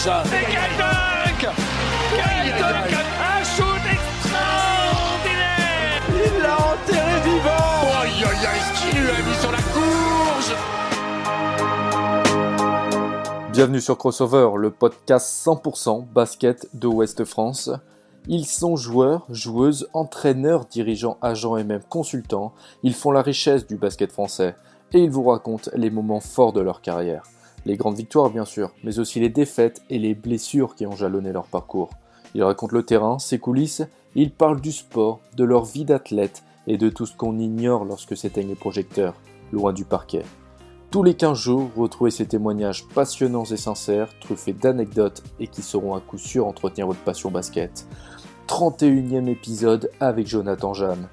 Et quel dunk Quel dunk Un shoot extraordinaire Il l'a enterré vivant Aïe aïe aïe, ce qu'il lui a mis sur la courge Bienvenue sur Crossover, le podcast 100% basket de Ouest France. Ils sont joueurs, joueuses, entraîneurs, dirigeants, agents et même consultants. Ils font la richesse du basket français et ils vous racontent les moments forts de leur carrière. Les grandes victoires bien sûr, mais aussi les défaites et les blessures qui ont jalonné leur parcours. Ils racontent le terrain, ses coulisses, ils parlent du sport, de leur vie d'athlète et de tout ce qu'on ignore lorsque s'éteignent les projecteurs, loin du parquet. Tous les 15 jours, retrouvez ces témoignages passionnants et sincères, truffés d'anecdotes et qui sauront à coup sûr entretenir votre passion basket. 31e épisode avec Jonathan Jeanne.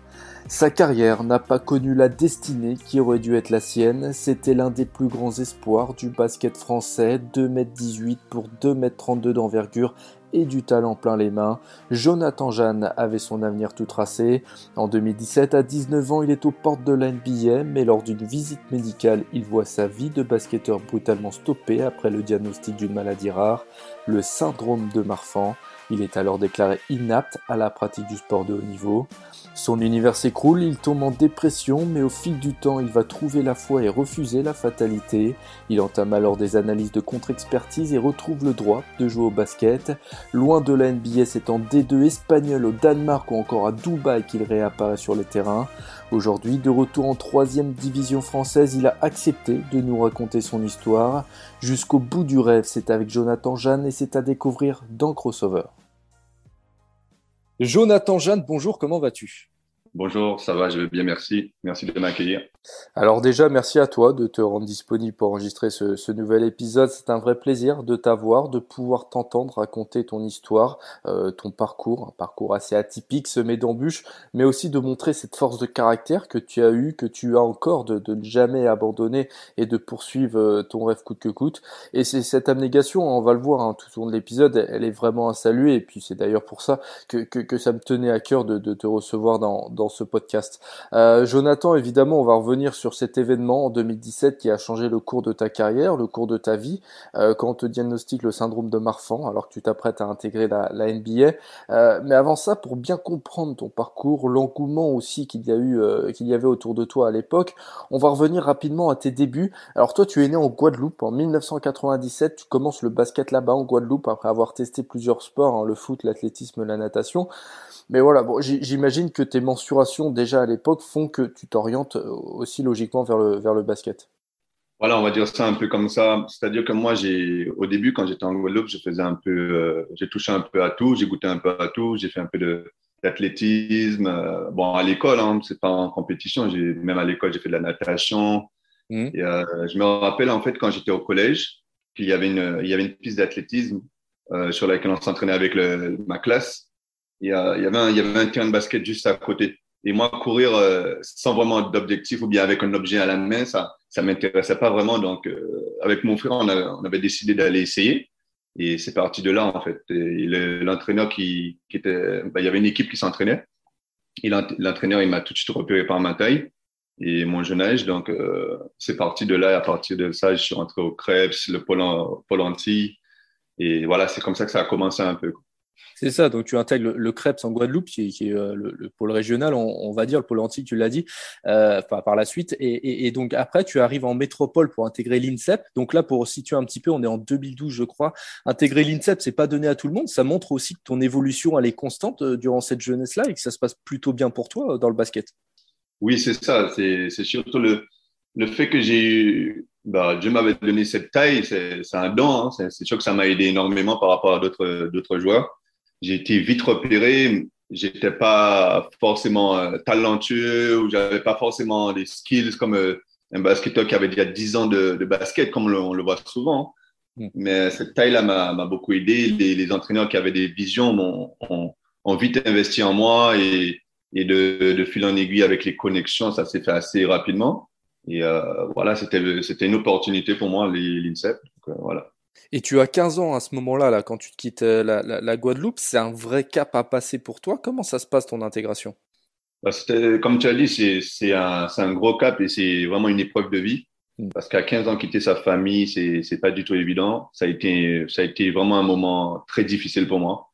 Sa carrière n'a pas connu la destinée qui aurait dû être la sienne, c'était l'un des plus grands espoirs du basket français, 2m18 pour 2m32 d'envergure et du talent plein les mains. Jonathan Jeanne avait son avenir tout tracé. En 2017, à 19 ans, il est aux portes de la NBA, mais lors d'une visite médicale, il voit sa vie de basketteur brutalement stoppée après le diagnostic d'une maladie rare, le syndrome de Marfan. Il est alors déclaré inapte à la pratique du sport de haut niveau. Son univers s'écroule, il tombe en dépression, mais au fil du temps, il va trouver la foi et refuser la fatalité. Il entame alors des analyses de contre-expertise et retrouve le droit de jouer au basket. Loin de la NBA, c'est en D2 espagnol au Danemark ou encore à Dubaï qu'il réapparaît sur les terrains. Aujourd'hui, de retour en troisième division française, il a accepté de nous raconter son histoire. Jusqu'au bout du rêve, c'est avec Jonathan Jeanne et c'est à découvrir dans Crossover. Jonathan Jeanne, bonjour, comment vas-tu? Bonjour, ça va, je vais bien, merci. Merci de m'accueillir. Alors déjà, merci à toi de te rendre disponible pour enregistrer ce, nouvel épisode. C'est un vrai plaisir de t'avoir, de pouvoir t'entendre raconter ton histoire, euh, ton parcours, un parcours assez atypique, semé d'embûches, mais aussi de montrer cette force de caractère que tu as eu, que tu as encore, de, ne jamais abandonner et de poursuivre euh, ton rêve coûte que coûte. Et c'est cette abnégation, on va le voir hein, tout au long de l'épisode, elle est vraiment à saluer. Et puis c'est d'ailleurs pour ça que, ça me tenait à cœur de, te recevoir dans, dans ce podcast. Euh, Jonathan, évidemment, on va revenir sur cet événement en 2017 qui a changé le cours de ta carrière, le cours de ta vie, euh, quand on te diagnostique le syndrome de Marfan, alors que tu t'apprêtes à intégrer la, NBA. Euh, mais avant ça, pour bien comprendre ton parcours, l'engouement aussi qu'il y eu, euh, qu'il y avait autour de toi à l'époque, on va revenir rapidement à tes débuts. Alors toi, tu es né en Guadeloupe en 1997. Tu commences le basket là-bas en Guadeloupe après avoir testé plusieurs sports, hein, le foot, l'athlétisme, la natation. Mais voilà, bon, j'imagine que tes mensurations déjà à l'époque font que tu t'orientes aussi logiquement vers le, vers le basket. Voilà, on va dire ça un peu comme ça. C'est-à-dire que moi, j'ai, au début, quand j'étais en Guadeloupe, je faisais un peu, euh, j'ai touché un peu à tout, j'ai goûté un peu à tout, j'ai fait un peu de, d'athlétisme. Euh, bon, à l'école, hein, c'est pas en compétition. J'ai, même à l'école, j'ai fait de la natation. Mmh. Et, euh, je me rappelle, en fait, quand j'étais au collège, qu'il y avait une, il y avait une piste d'athlétisme sur laquelle on s'entraînait avec le, ma classe il y, a, il, y avait un, il y avait un terrain de basket juste à côté. Et moi, courir euh, sans vraiment d'objectif ou bien avec un objet à la main, ça ça m'intéressait pas vraiment. Donc, euh, avec mon frère, on, a, on avait décidé d'aller essayer. Et c'est parti de là, en fait. L'entraîneur qui, qui était... Ben, il y avait une équipe qui s'entraînait. Et l'entraîneur, il m'a tout de suite repéré par ma taille et mon jeune âge. Donc, euh, c'est parti de là. Et à partir de ça, je suis rentré au Krebs, le Pôle. Et voilà, c'est comme ça que ça a commencé un peu. C'est ça, donc tu intègres le, Krebs en Guadeloupe, qui, est euh, le, le, pôle régional, on, va dire, le pôle antique, tu l'as dit, euh, par, la suite. Et, donc après, tu arrives en métropole pour intégrer l'INSEP. Donc là, pour situer un petit peu, on est en 2012, je crois. Intégrer l'INSEP, c'est pas donné à tout le monde. Ça montre aussi que ton évolution, elle est constante euh, durant cette jeunesse-là et que ça se passe plutôt bien pour toi dans le basket. Oui, c'est ça. C'est surtout le, le fait que j'ai eu bah, Dieu m'avait donné cette taille, c'est un don. Hein. C'est sûr que ça m'a aidé énormément par rapport à d'autres joueurs j'ai été vite repéré. J'étais pas forcément euh, talentueux ou j'avais pas forcément des skills comme euh, un basketteur qui avait déjà 10 ans de, de basket, comme on le, voit souvent. Mm. Mais cette taille-là m'a beaucoup aidé. Les, les, entraîneurs qui avaient des visions ont, ont, ont vite investi en moi et, et de, de, fil en aiguille avec les connexions, ça s'est fait assez rapidement. Et euh, voilà, c'était une opportunité pour moi, l'INSEP. Voilà. Et tu as 15 ans à ce moment-là, là, quand tu te quittes euh, la, la, la Guadeloupe. C'est un vrai cap à passer pour toi. Comment ça se passe ton intégration? Bah, Comme tu as dit, c'est un, un, gros cap et c'est vraiment une épreuve de vie. Mm. Parce qu'à 15 ans, quitter sa famille, c'est, c'est pas du tout évident. Ça a été, ça a été vraiment un moment très difficile pour moi,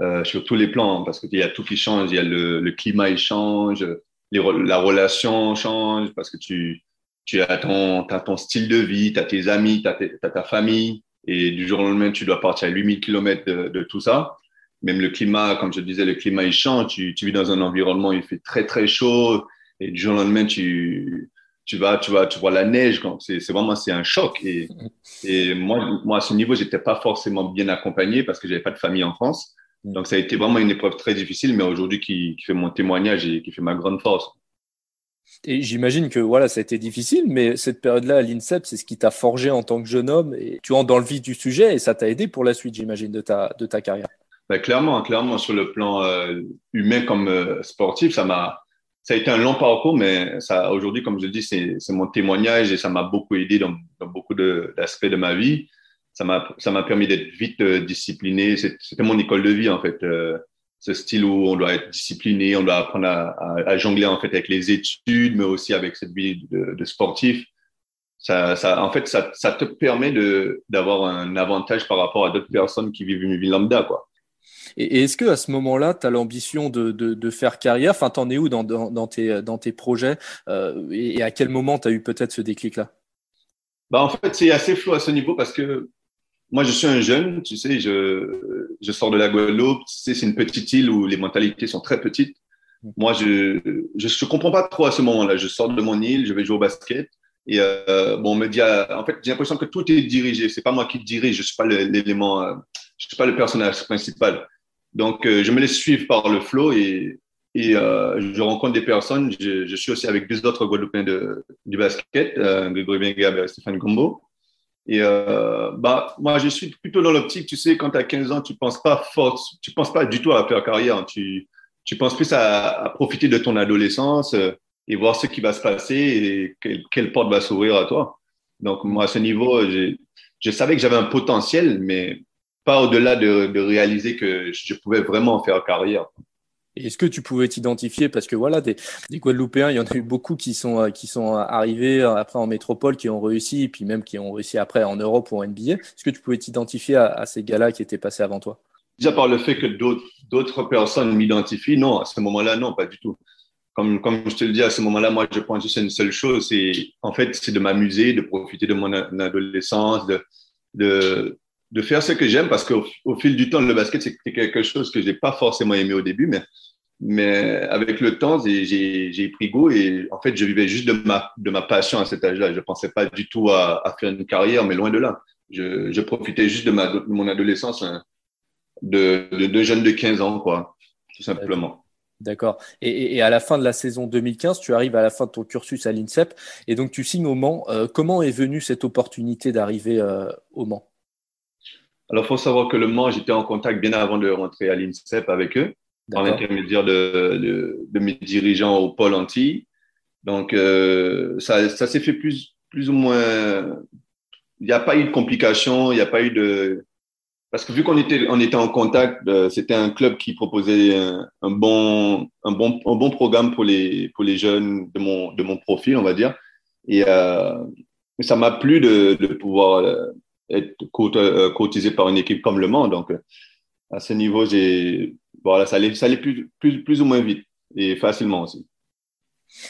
euh, sur tous les plans, parce qu'il y a tout qui change. Il y a le, le climat, il change, les, la relation change, parce que tu, tu as ton, as ton style de vie, tu as tes amis, tu as, ta famille, et du jour au lendemain, tu dois partir à 8000 km de, de, tout ça. Même le climat, comme je disais, le climat, il change. Tu, tu vis dans un environnement, il fait très, très chaud, et du jour au lendemain, tu, tu vas, tu vas, tu vois la neige. C'est, vraiment, c'est un choc. Et, et moi, moi, à ce niveau, j'étais pas forcément bien accompagné parce que j'avais pas de famille en France. Mm. Donc, ça a été vraiment une épreuve très difficile, mais aujourd'hui, qui, qui fait mon témoignage et qui fait ma grande force. Et j'imagine que voilà, ça a été difficile, mais cette période-là à l'INSEP, c'est ce qui t'a forgé en tant que jeune homme. Et tu entres dans le vif du sujet et ça t'a aidé pour la suite, j'imagine, de ta, de ta carrière. Ben, clairement, clairement, sur le plan euh, humain comme euh, sportif, ça m'a, ça a été un long parcours, mais aujourd'hui, comme je dis, c'est, mon témoignage et ça m'a beaucoup aidé dans, beaucoup d'aspects de, ma vie. Ça m'a, ça m'a permis d'être vite euh, discipliné. C'était mon école de vie, en fait. Ce style où on doit être discipliné, on doit apprendre à, à, à, jongler, en fait, avec les études, mais aussi avec cette vie de, de sportif. Ça, ça, en fait, ça, ça te permet de, d'avoir un avantage par rapport à d'autres personnes qui vivent une vie lambda, quoi. Et, est-ce que à ce moment-là, tu as l'ambition de, de, de, faire carrière? Enfin, t'en es où dans, dans, dans, tes, dans tes projets euh, et, à quel moment tu as eu peut-être ce déclic-là? Bah, En fait, c'est assez flou à ce niveau parce que moi, je suis un jeune, tu sais, je, je sors de la Guadeloupe, tu sais, c'est une petite île où les mentalités sont très petites. Moi, je je, comprends pas trop à ce moment-là. Je sors de mon île, je vais jouer au basket. Et euh, bon, on me dit, en fait, j'ai l'impression que tout est dirigé. C'est pas moi qui dirige, je suis pas l'élément, euh, je suis pas le personnage principal. Donc, euh, je me laisse suivre par le flow et, et euh, je rencontre des personnes. Je, je, suis aussi avec deux autres Guadeloupéens de, du basket, euh, Grégory Benga et Stéphane Gombo. Et euh, bah, moi, je suis plutôt dans l'optique, tu sais, quand tu as 15 ans, tu penses pas fort, tu penses pas du tout à faire carrière. Tu, tu penses plus à, à profiter de ton adolescence euh, et voir ce qui va se passer et quelle, quelle porte va s'ouvrir à toi. Donc, moi, à ce niveau, je savais que j'avais un potentiel, mais pas au-delà de, de, réaliser que je pouvais vraiment faire carrière. Est-ce que tu pouvais t'identifier parce que voilà des, Guadeloupéens, il y en a eu beaucoup qui sont euh, qui sont arrivés après en métropole, qui ont réussi, et puis même qui ont réussi après en Europe ou en NBA. Est-ce que tu pouvais t'identifier à, à, ces gars-là qui étaient passés avant toi? Déjà par le fait que d'autres personnes m'identifient, non, à ce moment-là, non, pas du tout. Comme, comme je te le dis, à ce moment-là, moi, je pense juste à une seule chose, c'est en fait, c'est de m'amuser, de profiter de mon adolescence, de, de, de faire ce que j'aime parce qu'au au fil du temps, le basket, c'est quelque chose que je n'ai pas forcément aimé au début, mais, mais avec le temps, j'ai pris goût et en fait, je vivais juste de ma, de ma passion à cet âge-là. Je ne pensais pas du tout à, à, faire une carrière, mais loin de là. Je, je profitais juste de, ma, de mon adolescence, hein, de, de, de jeunes de 15 ans, quoi, tout simplement. D'accord. Et, et, à la fin de la saison 2015, tu arrives à la fin de ton cursus à l'INSEP et donc tu signes au Mans. Euh, comment est venue cette opportunité d'arriver euh, au Mans? Alors, il faut savoir que le Mans, j'étais en contact bien avant de rentrer à l'INSEP avec eux, par l'intermédiaire de, de, de, mes dirigeants au Pôle Antilles. Donc, euh, ça, ça s'est fait plus, plus ou moins. Il n'y a pas eu de complications, il n'y a pas eu de. Parce que vu qu'on était, on était en contact, euh, c'était un club qui proposait un, un, bon, un, bon, un bon programme pour les, pour les jeunes de mon, de mon profil, on va dire. Et euh, ça m'a plu de, de pouvoir euh, être euh, cotisé par une équipe comme Le Mans. Donc, euh, à ce niveau, j'ai, voilà, ça allait, ça allait plus, plus, plus ou moins vite et facilement aussi.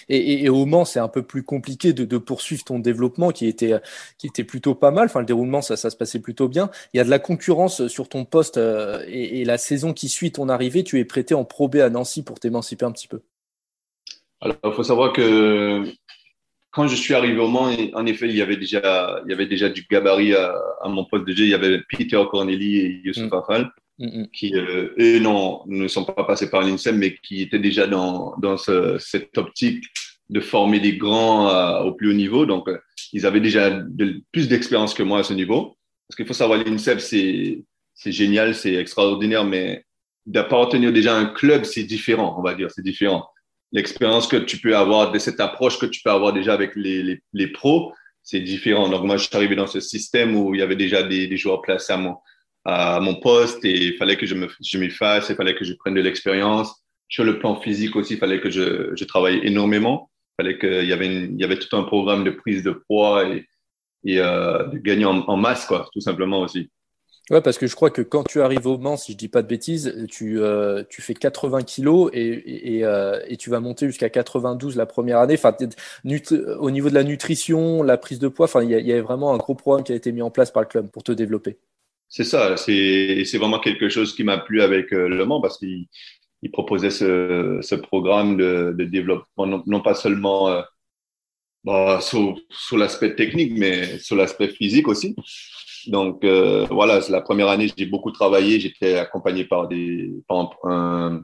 Et, et, au Mans, c'est un peu plus compliqué de, de, poursuivre ton développement qui était, qui était plutôt pas mal. Enfin, le déroulement, ça, ça se passait plutôt bien. Il y a de la concurrence sur ton poste euh, et, et, la saison qui suit ton arrivée, tu es prêté en Pro B à Nancy pour t'émanciper un petit peu. Alors, il faut savoir que quand je suis arrivé au Mans, en effet, il y avait déjà, il y avait déjà du gabarit à, à mon poste de jeu. Il y avait Peter Corneli et Youssef mm. Afal, mm qui, euh, eux, non, ne sont pas passés par l'INSEM, mais qui étaient déjà dans, dans ce, cette optique de former des grands à, au plus haut niveau. Donc, euh, ils avaient déjà de, plus d'expérience que moi à ce niveau. Parce qu'il faut savoir, l'INSEP, c'est, c'est génial, c'est extraordinaire, mais d'appartenir déjà à un club, c'est différent, on va dire, c'est différent l'expérience que tu peux avoir, de cette approche que tu peux avoir déjà avec les, les, les pros, c'est différent. Donc, moi, je suis arrivé dans ce système où il y avait déjà des, des joueurs placés à mon, à mon poste et il fallait que je me, je fasse, il fallait que je prenne de l'expérience. Sur le plan physique aussi, il fallait que je, je travaille énormément. fallait qu'il y avait il y avait tout un programme de prise de poids et, et euh, de gagner en, masse, quoi, tout simplement aussi. Ouais, parce que je crois que quand tu arrives au Mans, si je dis pas de bêtises, tu, euh, tu fais 80 kilos et, et, euh, et tu vas monter jusqu'à 92 la première année. Enfin, au niveau de la nutrition, la prise de poids, enfin, il y, y avait vraiment un gros programme qui a été mis en place par le club pour te développer. C'est ça, c'est vraiment quelque chose qui m'a plu avec Le Mans parce qu'il il proposait ce, programme de, développement, non, pas seulement bah, sur, sur l'aspect technique, mais sur l'aspect physique aussi. Donc euh, voilà, la première année, j'ai beaucoup travaillé. J'étais accompagné par, un,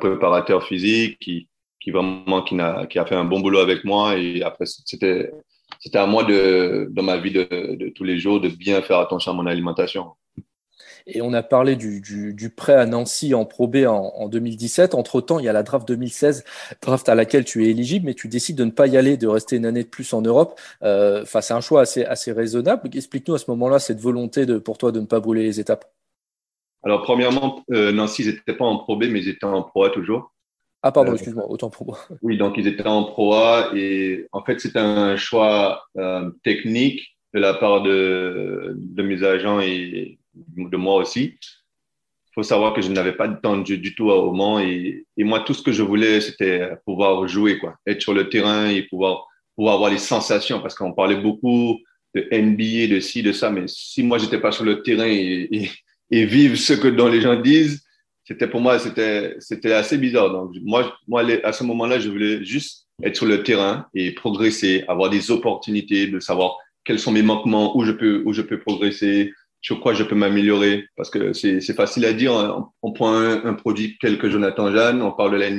préparateur physique qui, vraiment a, qui a fait un bon boulot avec moi. Et après, c'était c'était à moi de, dans ma vie de, de tous les jours de bien faire attention à mon alimentation. Et on a parlé du, du, prêt à Nancy en Pro B en, 2017. Entre-temps, il y a la draft 2016, draft à laquelle tu es éligible, mais tu décides de ne pas y aller, de rester une année de plus en Europe. Euh, enfin, c'est un choix assez, assez raisonnable. Explique-nous à ce moment-là cette volonté de, pour toi de ne pas brûler les étapes. Alors, premièrement, euh, Nancy, ils n'étaient pas en Pro B, mais ils étaient en Pro A toujours. Ah, pardon, euh, excuse-moi, autant pour moi. Oui, donc ils étaient en Pro A et en fait, c'était un choix technique de la part de, de mes agents et de moi aussi. Il faut savoir que je n'avais pas de temps de jeu du tout au Mans et, et moi, tout ce que je voulais, c'était pouvoir jouer, quoi, être sur le terrain et pouvoir, pouvoir avoir les sensations parce qu'on parlait beaucoup de NBA, de ci, de ça, mais si moi, j'étais pas sur le terrain et, et, vivre ce que dont les gens disent, c'était pour moi, c'était, c'était assez bizarre. Donc, moi, moi, à ce moment-là, je voulais juste être sur le terrain et progresser, avoir des opportunités, de savoir quels sont mes manquements, où je peux, où je peux progresser, sur quoi je peux m'améliorer. Parce que c'est facile à dire, hein. on, prend un, produit tel que Jonathan Jeanne, on parle de la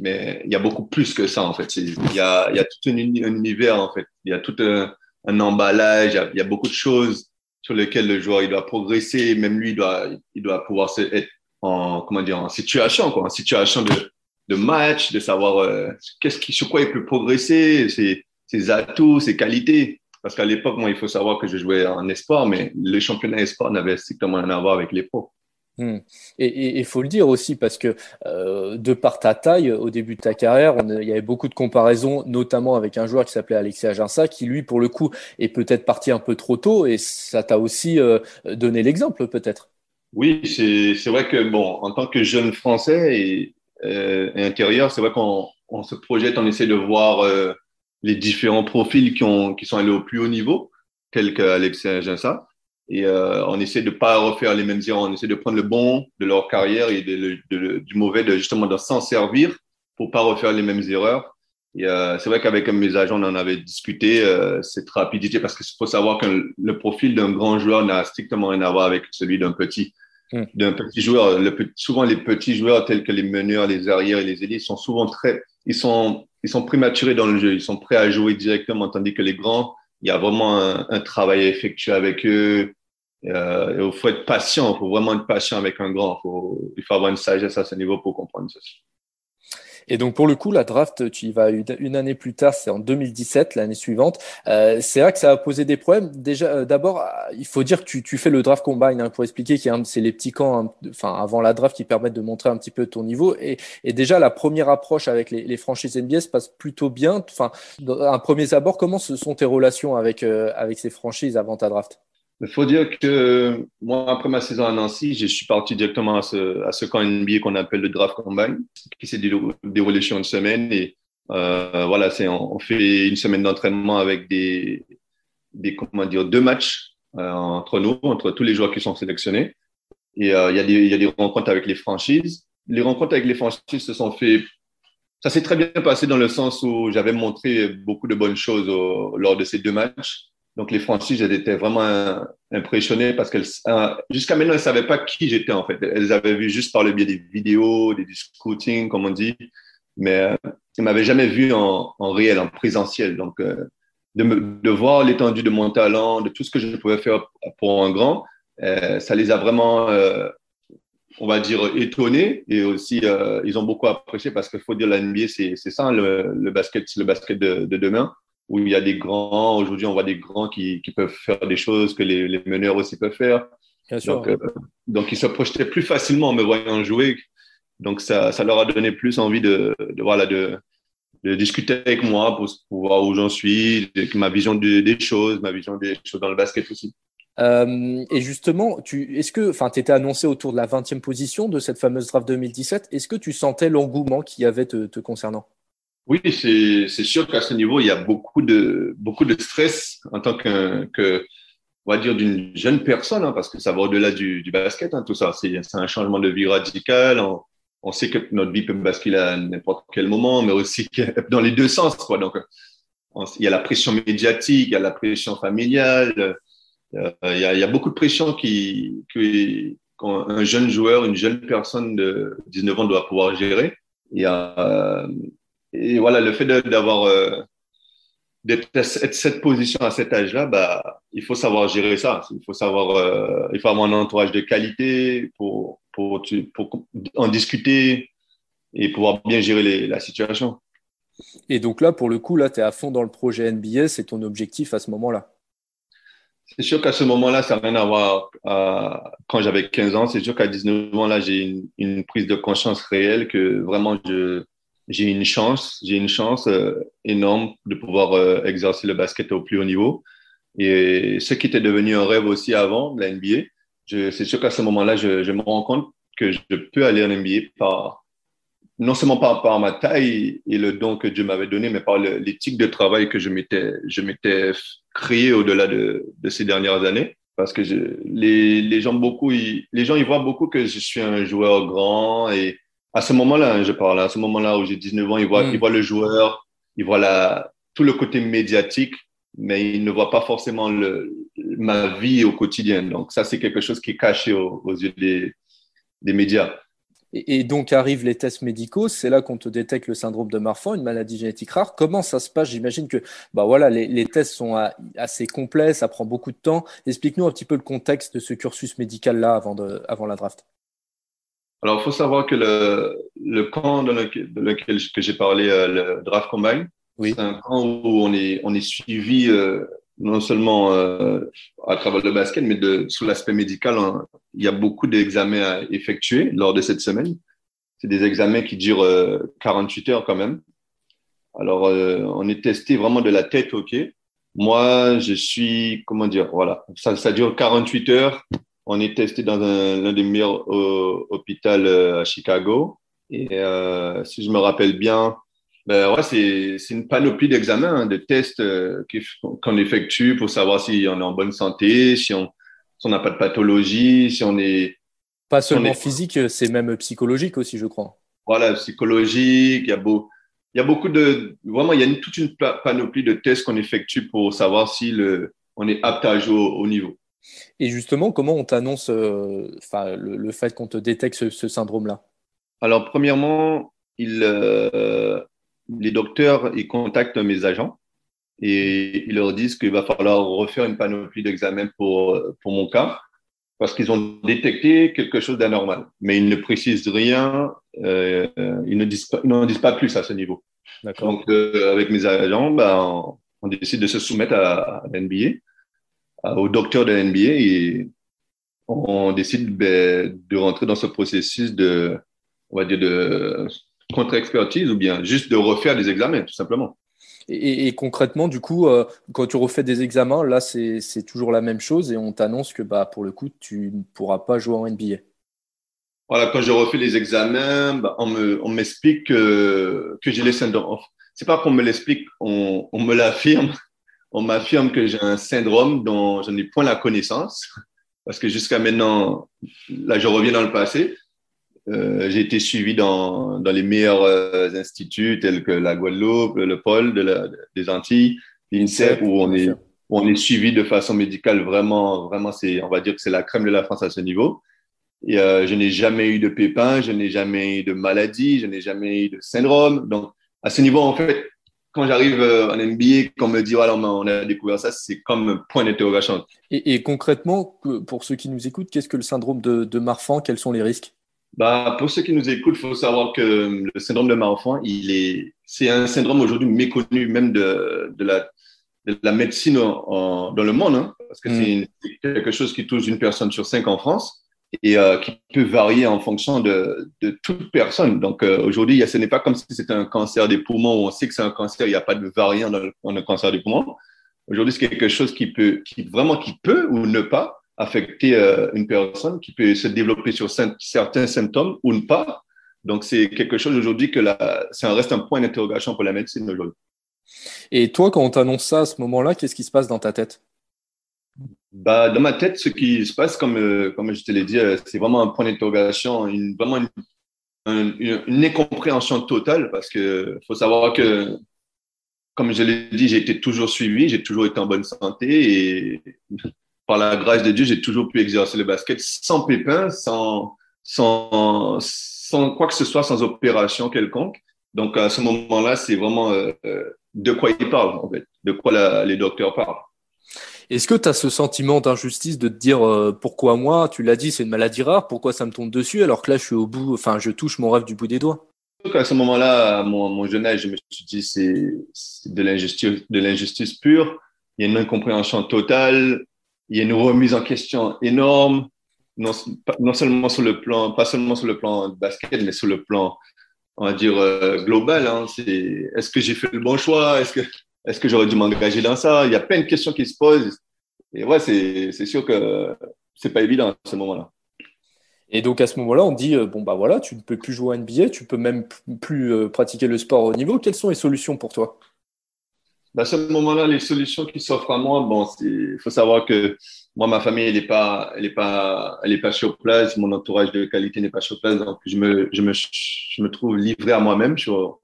mais il y a beaucoup plus que ça, en fait. Il y a, il y a tout un, univers, en fait. Il y a tout un, un emballage, il y, y, a, beaucoup de choses sur lesquelles le joueur il doit progresser, même lui, il doit, il doit pouvoir se, être en, comment dire, en situation, quoi, en situation de, match, de savoir euh, qu'est-ce qui, sur quoi il peut progresser, ses, ses atouts, ses qualités. Parce qu'à l'époque, moi, il faut savoir que je jouais en espoir, mais le championnat espoir n'avait strictement rien à voir avec les pros. Hmm. Et il faut le dire aussi parce que euh, de par ta taille, au début de ta carrière, il y avait beaucoup de comparaisons, notamment avec un joueur qui s'appelait Alexis Aginsa, qui lui, pour le coup, est peut-être parti un peu trop tôt, et ça t'a aussi euh, donné l'exemple, peut-être. Oui, c'est vrai que bon, en tant que jeune Français et, euh, intérieur, c'est vrai qu'on on se projette, on essaie de voir euh, les différents profils qui, ont, qui sont allés au plus haut niveau, tels qu'Alexis Aginsa. Et euh, on essaie de pas refaire les mêmes erreurs, on essaie de prendre le bon de leur carrière et de, de, du mauvais, de justement de s'en servir pour pas refaire les mêmes erreurs. Et euh, c'est vrai qu'avec mes agents, on en avait discuté euh, cette rapidité parce qu'il faut savoir que le profil d'un grand joueur n'a strictement rien à voir avec celui d'un petit. Hmm. D'un petit joueur, le, souvent les petits joueurs tels que les meneurs, les arrières et les élites sont souvent très, ils sont ils sont prématurés dans le jeu, ils sont prêts à jouer directement, tandis que les grands, il y a vraiment un, travail à effectuer avec eux. Euh, il faut être patient, il faut vraiment être patient avec un grand. Faut, il faut avoir une sagesse à ce niveau pour comprendre ceci. Et donc pour le coup, la draft, tu y vas une année plus tard, c'est en 2017, l'année suivante. Euh, c'est vrai que ça a posé des problèmes. Déjà, euh, d'abord, il faut dire que tu, tu fais le draft combine hein, pour expliquer qu'il c'est les petits camps, hein, enfin avant la draft, qui permettent de montrer un petit peu ton niveau. Et, et déjà, la première approche avec les, les franchises NBA se passe plutôt bien. Enfin, un premier abord, comment se sont tes relations avec euh, avec ces franchises avant ta draft? Il faut dire que moi, après ma saison à Nancy, je suis parti directement à ce, à ce camp NBA qu'on appelle le Draft Combine, qui s'est déroulé sur une semaine. Et euh, voilà, c'est, on, fait une semaine d'entraînement avec des, comment dire, deux matchs euh, entre nous, entre tous les joueurs qui sont sélectionnés. Et euh, il y a des rencontres avec les franchises. Les rencontres avec les franchises se sont fait ça s'est très bien passé dans le sens où j'avais montré beaucoup de bonnes choses lors de ces deux matchs. Donc, les franchises, elles étaient vraiment impressionnées parce qu'elles, euh, jusqu'à maintenant, elles ne savaient pas qui j'étais, en fait. Elles avaient vu juste par le biais des vidéos, des scouting, comme on dit, mais euh, elles ne m'avaient jamais vu en, réel, en présentiel. Donc, euh, de, voir l'étendue de mon talent, de tout ce que je pouvais faire pour un grand, ça les a vraiment, on va dire, étonnés. Et aussi, ils ont beaucoup apprécié parce qu'il faut dire, la NBA, c'est, ça, le, le, basket, le basket de demain où il y a des grands. Aujourd'hui, on voit des grands qui, qui peuvent faire des choses que les, les, meneurs aussi peuvent faire. Bien sûr. Donc, euh, donc, ils se projetaient plus facilement en me voyant jouer. Donc, ça, ça leur a donné plus envie de, de, voilà, de, de discuter avec moi pour, voir où j'en suis, ma vision des choses, ma vision des choses dans le basket aussi. Euh, et justement, tu, est-ce que, enfin, tu étais annoncé autour de la 20e position de cette fameuse draft 2017. Est-ce que tu sentais l'engouement qu'il y avait te, concernant? Oui, c'est, sûr qu'à ce niveau, il y a beaucoup de, beaucoup de stress en tant que, que on va dire, d'une jeune personne, hein, parce que ça va au-delà du, du basket, hein, tout ça. C'est, un changement de vie radical. On, on, sait que notre vie peut basculer à n'importe quel moment, mais aussi dans les deux sens, quoi. Donc, il y a la pression médiatique, il y a la pression familiale euh, il y, a, y, a, beaucoup de pression qui, qui qu'un jeune joueur, une jeune personne de 19 ans doit pouvoir gérer. Et, euh, et voilà, le fait d'avoir euh, d'être cette position à cet âge-là, bah, il faut savoir gérer ça. Il faut savoir, euh, il faut avoir un entourage de qualité pour, pour, pour en discuter et pouvoir bien gérer les, la situation. Et donc là, pour le coup, là, tu es à fond dans le projet NBA, c'est ton objectif à ce moment-là c'est sûr qu'à ce moment-là, ça n'a rien à voir quand j'avais 15 ans. C'est sûr qu'à 19 ans, là, j'ai une, prise de conscience réelle que vraiment, j'ai une chance, j'ai une chance euh, énorme de pouvoir euh, exercer le basket au plus haut niveau. Et ce qui était devenu un rêve aussi avant, la NBA, c'est sûr qu'à ce moment-là, je, je, me rends compte que je peux aller en NBA par, non seulement par, par ma taille et le don que Dieu m'avait donné, mais par l'éthique de travail que je m'étais, je m'étais créé au-delà de, de, ces dernières années. Parce que je, les, les, gens beaucoup, les gens, ils voient beaucoup que je suis un joueur grand et à ce moment-là, hein, je parle, à ce moment-là où j'ai 19 ans, ils voient, mm. ils voient le joueur, ils voient la, tout le côté médiatique, mais ils ne voient pas forcément le, ma vie au quotidien. Donc ça, c'est quelque chose qui est caché aux, aux yeux des, des médias. Et, donc arrivent les tests médicaux, c'est là qu'on te détecte le syndrome de Marfan, une maladie génétique rare. Comment ça se passe? J'imagine que bah voilà, les, tests sont assez complets, ça prend beaucoup de temps. Explique-nous un petit peu le contexte de ce cursus médical-là avant, avant la draft. Alors, il faut savoir que le, le camp dans lequel, lequel que j'ai parlé, euh, le Draft Combine, c'est un camp où on est, on est suivi euh, non seulement euh, à travers le basket, mais de, sous l'aspect médical, il y a beaucoup d'examens à effectuer lors de cette semaine. C'est des examens qui durent 48 euh, heures quand même. Alors, euh, on est testé vraiment de la tête aux pieds. Moi, je suis, comment dire, voilà, ça, ça dure 48 heures. On est testé dans l'un des meilleurs hôpitaux à Chicago. Et si je me rappelle bien, ben ouais, c'est une panoplie d'examens, hein, de tests euh, qu'on effectue pour savoir si on est en bonne santé, si on si n'a pas de pathologie, si on est... Pas seulement physique, c'est même psychologique aussi, je crois. Voilà, psychologique, il y a, beau, il y a beaucoup de... Vraiment, il y a toute une panoplie de tests qu'on effectue pour savoir si le, on est apte à jouer au, niveau. Et justement, comment on t'annonce euh, le, fait qu'on te détecte ce, syndrome-là? Alors, premièrement, il, euh, les docteurs ils contactent mes agents et ils leur disent qu'il va falloir refaire une panoplie d'examens pour, pour mon cas parce qu'ils ont détecté quelque chose d'anormal. Mais ils ne précisent rien, euh, ils ne disent pas, n'en disent pas plus à ce niveau. Donc, avec mes agents, ben, on, décide de se soumettre à, l'NBA, au docteur de l'NBA et on décide ben, de rentrer dans ce processus de, on va dire, de contre-expertise ou bien juste de refaire des examens, tout simplement. Et, concrètement, du coup, euh, quand tu refais des examens, là, c'est toujours la même chose et on t'annonce que bah, pour le coup, tu ne pourras pas jouer en NBA. Voilà, quand je refais les examens, bah, on m'explique que, que j'ai les syndromes. C'est pas qu'on me l'explique, on, on me l'affirme. On m'affirme que j'ai un syndrome dont je n'ai point la connaissance. Parce que jusqu'à maintenant, là, je reviens dans le passé. Euh, j'ai été suivi dans, dans les meilleurs euh, instituts tels que la Guadeloupe, le pôle de la, des Antilles, l'INSEP, où on est, on est suivi de façon médicale vraiment, vraiment, c'est, on va dire que c'est la crème de la France à ce niveau. Et euh, je n'ai jamais eu de pépins, je n'ai jamais eu de maladie, je n'ai jamais eu de syndrome. Donc, à ce niveau, en fait, quand j'arrive en NBA, qu'on me dit, voilà, on a découvert ça, c'est comme un point d'interrogation. Et, et, concrètement, pour ceux qui nous écoutent, qu'est-ce que le syndrome de, de Marfan? Quels sont les risques? Bah, pour ceux qui nous écoutent, il faut savoir que le syndrome de Marfan, il est, c'est un syndrome aujourd'hui méconnu même de, de, la, de la médecine en, dans le monde, hein, parce que mm. c'est quelque chose qui touche une personne sur cinq en France. Et euh, qui peut varier en fonction de, de toute personne. Donc euh, aujourd'hui, ce n'est pas comme si c'était un cancer des poumons où on sait que c'est un cancer, il n'y a pas de variant dans le, dans le cancer des poumons. Aujourd'hui, c'est quelque chose qui peut, qui vraiment qui peut ou ne pas affecter euh, une personne, qui peut se développer sur certains symptômes ou ne pas. Donc c'est quelque chose aujourd'hui que la, ça reste un point d'interrogation pour la médecine aujourd'hui. Et toi, quand on t'annonce ça à ce moment-là, qu'est-ce qui se passe dans ta tête? Bah, dans ma tête, ce qui se passe, comme, euh, comme je te l'ai dit, euh, c'est vraiment un point d'interrogation, une, vraiment une, une, incompréhension totale parce que faut savoir que, comme je l'ai dit, j'ai été toujours suivi, j'ai toujours été en bonne santé et par la grâce de Dieu, j'ai toujours pu exercer le basket sans pépin, sans, sans, sans quoi que ce soit, sans opération quelconque. Donc, à ce moment-là, c'est vraiment euh, de quoi ils parlent, en fait, de quoi la, les docteurs parlent. Est-ce que tu as ce sentiment d'injustice de te dire euh, pourquoi moi, tu l'as dit, c'est une maladie rare, pourquoi ça me tombe dessus alors que là je suis au bout, enfin je touche mon rêve du bout des doigts? À ce moment-là, mon, jeune âge, je me suis dit c'est de l'injustice, pure. Il y a une incompréhension totale, il y a une remise en question énorme, non, non seulement sur le plan, pas seulement sur le plan de basket, mais sur le plan, on va dire euh, global. Hein. Est-ce que j'ai fait le bon choix? Est-ce que est-ce que j'aurais dû m'engager dans ça? Il y a plein de questions qui se posent. Et ouais, c'est sûr que c'est pas évident à ce moment-là. Et donc à ce moment-là, on dit euh, bon bah voilà, tu ne peux plus jouer à NBA, tu peux même plus euh, pratiquer le sport au niveau. Quelles sont les solutions pour toi? Bah, À ce moment-là, les solutions qui s'offrent à moi, bon, il faut savoir que moi, ma famille, elle n'est pas, elle est pas, elle est pas sur place. Mon entourage de qualité n'est pas sur place, donc je me, je me, je me trouve livré à moi-même sur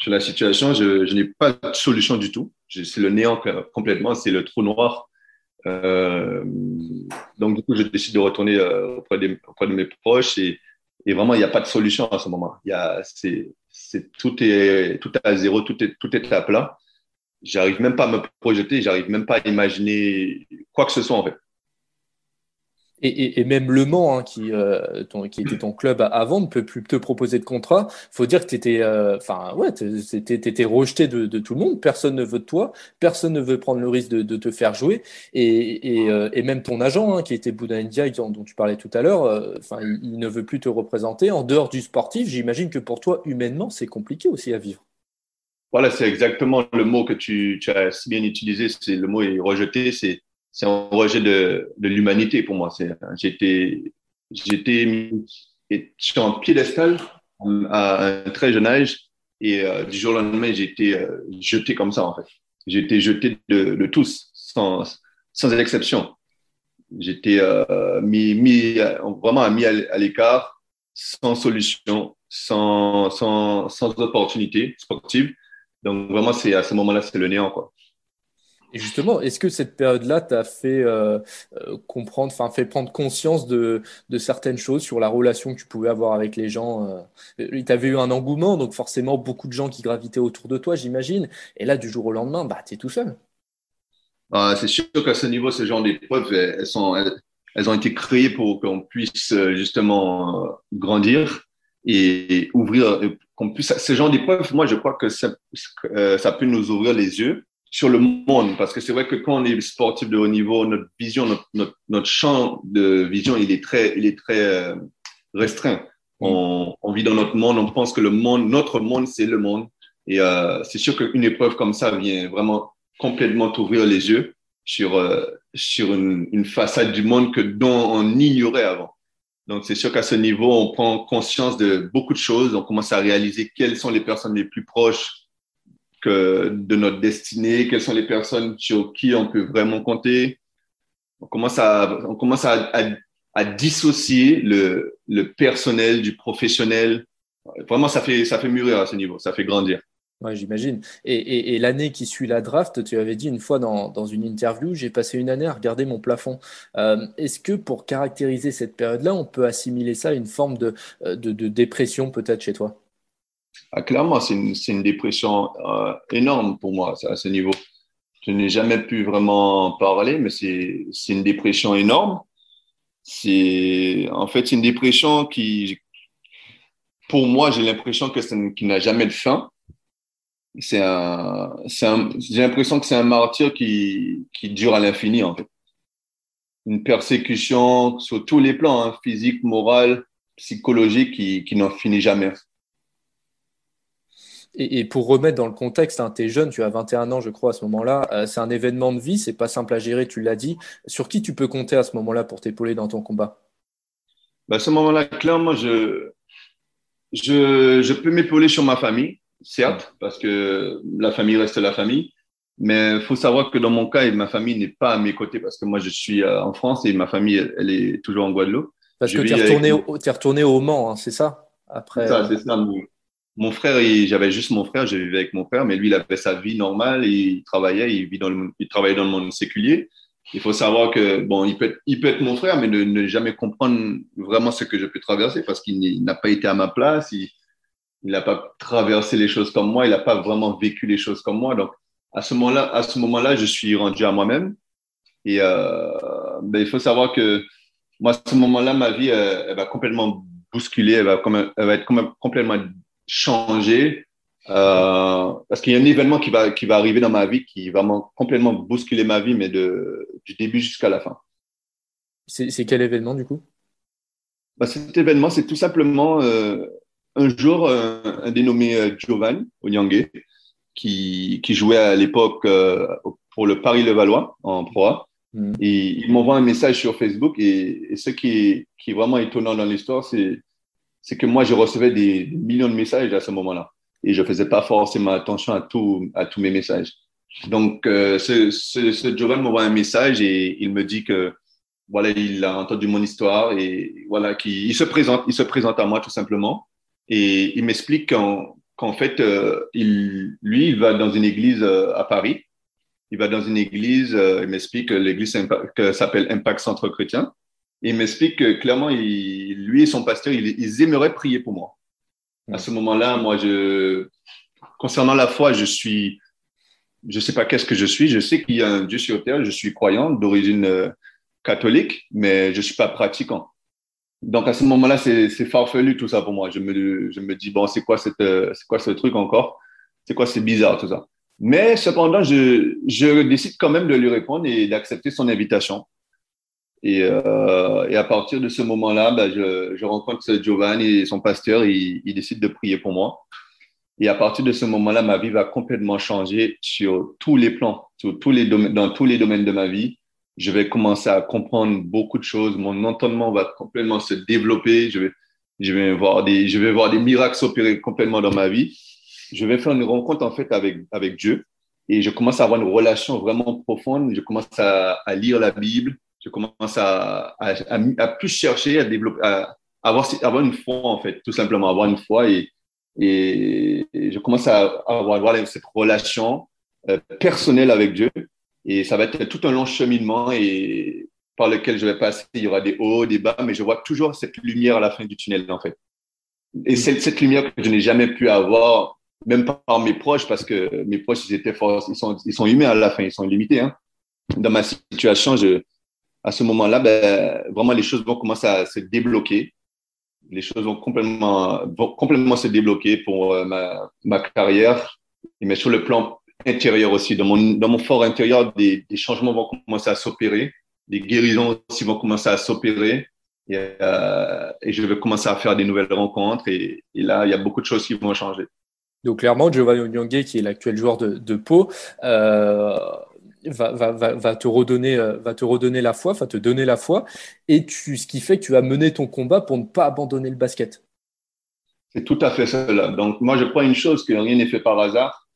sur la situation. Je, je n'ai pas de solution du tout. C'est le néant complètement, c'est le trou noir. Euh, donc, du coup, je décide de retourner euh, auprès, des, auprès de mes proches et, et vraiment, il n'y a pas de solution à ce moment. Y a, c'est, c'est, tout, est, tout est à zéro, tout est, tout est à plat. J'arrive même pas à me projeter, j'arrive même pas à imaginer quoi que ce soit en fait. Et, et, même Le Mans, hein, qui, euh, ton, qui était ton club avant, ne peut plus te proposer de contrat. faut dire que tu étais, euh, enfin, ouais, étais rejeté de, de, tout le monde. Personne ne veut de toi. Personne ne veut prendre le risque de, de te faire jouer. Et, et, euh, et même ton agent, hein, qui était Bouddha Ndiaye, dont, tu parlais tout à l'heure, euh, enfin, il, il, ne veut plus te représenter. En dehors du sportif, j'imagine que pour toi, humainement, c'est compliqué aussi à vivre. Voilà, c'est exactement le mot que tu, tu as si bien utilisé. C'est le mot est rejeté. C'est c'est un rejet de, de l'humanité pour moi. J'étais j'étais sur un piédestal à un très jeune âge et euh, du jour au lendemain, j'ai été euh, jeté comme ça en fait. J'ai été jeté de, de, tous, sans, sans exception. J'étais euh, mis, mis, vraiment mis à, l'écart, sans solution, sans, sans, sans opportunité sportive. Donc vraiment, c'est à ce moment-là, c'est le néant quoi. Justement, est-ce que cette période-là t'a fait euh, euh, comprendre, enfin fait prendre conscience de, certaines choses sur la relation que tu pouvais avoir avec les gens euh, Tu avais eu un engouement, donc forcément beaucoup de gens qui gravitaient autour de toi, j'imagine. Et là, du jour au lendemain, bah, tu es tout seul. Ah, c'est sûr qu'à ce niveau, ce genre d'épreuves, elles, elles, ont été créées pour qu'on puisse justement grandir et ouvrir, qu'on puisse. Ce genre d'épreuves, moi, je crois que ça peut nous ouvrir les yeux sur le monde, parce que c'est vrai que quand on est sportif de haut niveau, notre vision, notre, notre, champ de vision, il est très, il est très euh, restreint. Mm. On, on, vit dans notre monde, on pense que le monde, notre monde, c'est le monde. Et euh, c'est sûr qu'une épreuve comme ça vient vraiment complètement t'ouvrir les yeux sur, euh, sur une, une, façade du monde que dont on ignorait avant. Donc, c'est sûr qu'à ce niveau, on prend conscience de beaucoup de choses. On commence à réaliser quelles sont les personnes les plus proches que de notre destinée, quelles sont les personnes sur qui on peut vraiment compter. On commence à, on commence à, à, dissocier le, le personnel du professionnel. Vraiment, ça fait, ça fait mûrir à ce niveau, ça fait grandir. Ouais, j'imagine. Et, et, l'année qui suit la draft, tu avais dit une fois dans, dans une interview, j'ai passé une année à regarder mon plafond. Euh, Est-ce que pour caractériser cette période-là, on peut assimiler ça à une forme de, de, de dépression peut-être chez toi? Ah, clairement, c'est une, dépression euh, énorme pour moi à ce niveau. Je n'ai jamais pu vraiment parler, mais c'est une dépression énorme. C'est en fait une dépression qui, pour moi, j'ai l'impression que qui n'a jamais de fin. J'ai l'impression que c'est un martyr qui, dure à l'infini une persécution sur tous les plans, hein, physique, moral, psychologique, qui n'en finit jamais. Et, pour remettre dans le contexte, hein, tu es jeune, tu as 21 ans, je crois, à ce moment-là. Euh, c'est un événement de vie, c'est pas simple à gérer, tu l'as dit. Sur qui tu peux compter à ce moment-là pour t'épauler dans ton combat? Bah, À ce moment-là, clairement, je, je, je peux m'épauler sur ma famille, certes, parce que la famille reste la famille. Mais il faut savoir que dans mon cas, ma famille n'est pas à mes côtés parce que moi, je suis euh, en France et ma famille, elle, est toujours en Guadeloupe. Parce que tu es retourné, es retourné au Mans, hein, c'est ça? Après. C'est ça, euh, mon frère, j'avais juste mon frère, je vivais avec mon frère, mais lui, il avait sa vie normale, il travaillait, il, vit dans le, il travaillait dans le monde séculier. Il faut savoir que, bon, il peut être, il peut être mon frère, mais ne, jamais comprendre vraiment ce que je peux traverser parce qu'il n'a pas été à ma place, il n'a pas traversé les choses comme moi, il n'a pas vraiment vécu les choses comme moi. Donc, à ce moment-là, à ce moment-là, je suis rendu à moi-même. Et euh, ben, il faut savoir que moi, à ce moment-là, ma vie, elle, elle va complètement bousculer, elle va, elle va être complètement changer euh, parce qu'il y a un événement qui va, qui va arriver dans ma vie qui va complètement bousculer ma vie, mais de, du début jusqu'à la fin. C'est quel événement du coup? Bah, Cet événement, c'est tout simplement euh, un jour, euh, un dénommé Giovanni Onyangé, qui, qui jouait à l'époque pour le Paris-Levallois en proie. Mm. Et il m'envoie un message sur Facebook et, et ce qui est, qui est vraiment étonnant dans l'histoire, c'est c'est que moi, je recevais des millions de messages à ce moment-là. Et je faisais pas forcément attention à, tout, à tous mes messages. Donc, euh, ce, ce, ce Jovan m'envoie un message et il me dit que, voilà, il a entendu mon histoire et voilà, qu'il il se présente, il se présente à moi tout simplement. Et il m'explique qu'en, fait, euh, il, lui, il va dans une église euh, à Paris. Il va dans une église, il m'explique que l'église s'appelle Impact Centre Chrétien il m'explique que clairement, lui et son pasteur, ils, aimeraient prier pour moi. À ce moment-là, moi, concernant la foi, je suis, je sais pas qu'est-ce que je suis. Je sais qu'il y a un Dieu sur terre. Je suis croyant d'origine euh, catholique, mais je suis pas pratiquant. Donc à ce moment-là, c'est farfelu tout ça pour moi. Je me, je me dis bon, c'est quoi cette, euh, c'est quoi ce truc encore? C'est quoi C'est bizarre tout ça? Mais cependant, je, je décide quand même de lui répondre et d'accepter son invitation. Et, euh, et, à partir de ce moment-là, bah, je, je, rencontre Giovanni et son pasteur, il, il décide de prier pour moi. Et à partir de ce moment-là, ma vie va complètement changer sur tous les plans, sur tous les domaines, dans tous les domaines de ma vie. Je vais commencer à comprendre beaucoup de choses. Mon entendement va complètement se développer. Je vais, je vais voir des, je vais voir des miracles s'opérer complètement dans ma vie. Je vais faire une rencontre en fait avec avec Dieu et je commence à avoir une relation vraiment profonde. Je commence à, à lire la Bible je commence à, à, à, plus chercher, à développer, à avoir, avoir une foi, en fait, tout simplement, avoir une foi et, et, je commence à avoir, avoir cette relation euh, personnelle avec Dieu. Et ça va être tout un long cheminement et par lequel je vais passer. Il y aura des hauts, des bas, mais je vois toujours cette lumière à la fin du tunnel, en fait. Et c'est cette lumière que je n'ai jamais pu avoir, même par mes proches, parce que mes proches, ils étaient forts, ils sont, ils sont humains à la fin, ils sont limités. Hein. Dans ma situation, je, à ce moment-là, ben, vraiment, les choses vont commencer à se débloquer. Les choses vont complètement, complètement se débloquer pour euh, ma, ma carrière, mais sur le plan intérieur aussi. Dans mon, dans mon fort intérieur, des, des changements vont commencer à s'opérer, des guérisons aussi vont commencer à s'opérer. Et, euh, et, je vais commencer à faire des nouvelles rencontres. Et, et, là, il y a beaucoup de choses qui vont changer. Donc clairement, Giovanni Onyongue, qui est l'actuel joueur de, de Pau, euh, va, va, va, va, te redonner, euh, va te redonner la foi, va te donner la foi, et tu, ce qui fait que tu as mené ton combat pour ne pas abandonner le basket. C'est tout à fait cela. Donc, moi, je crois une chose, que rien n'est fait par hasard.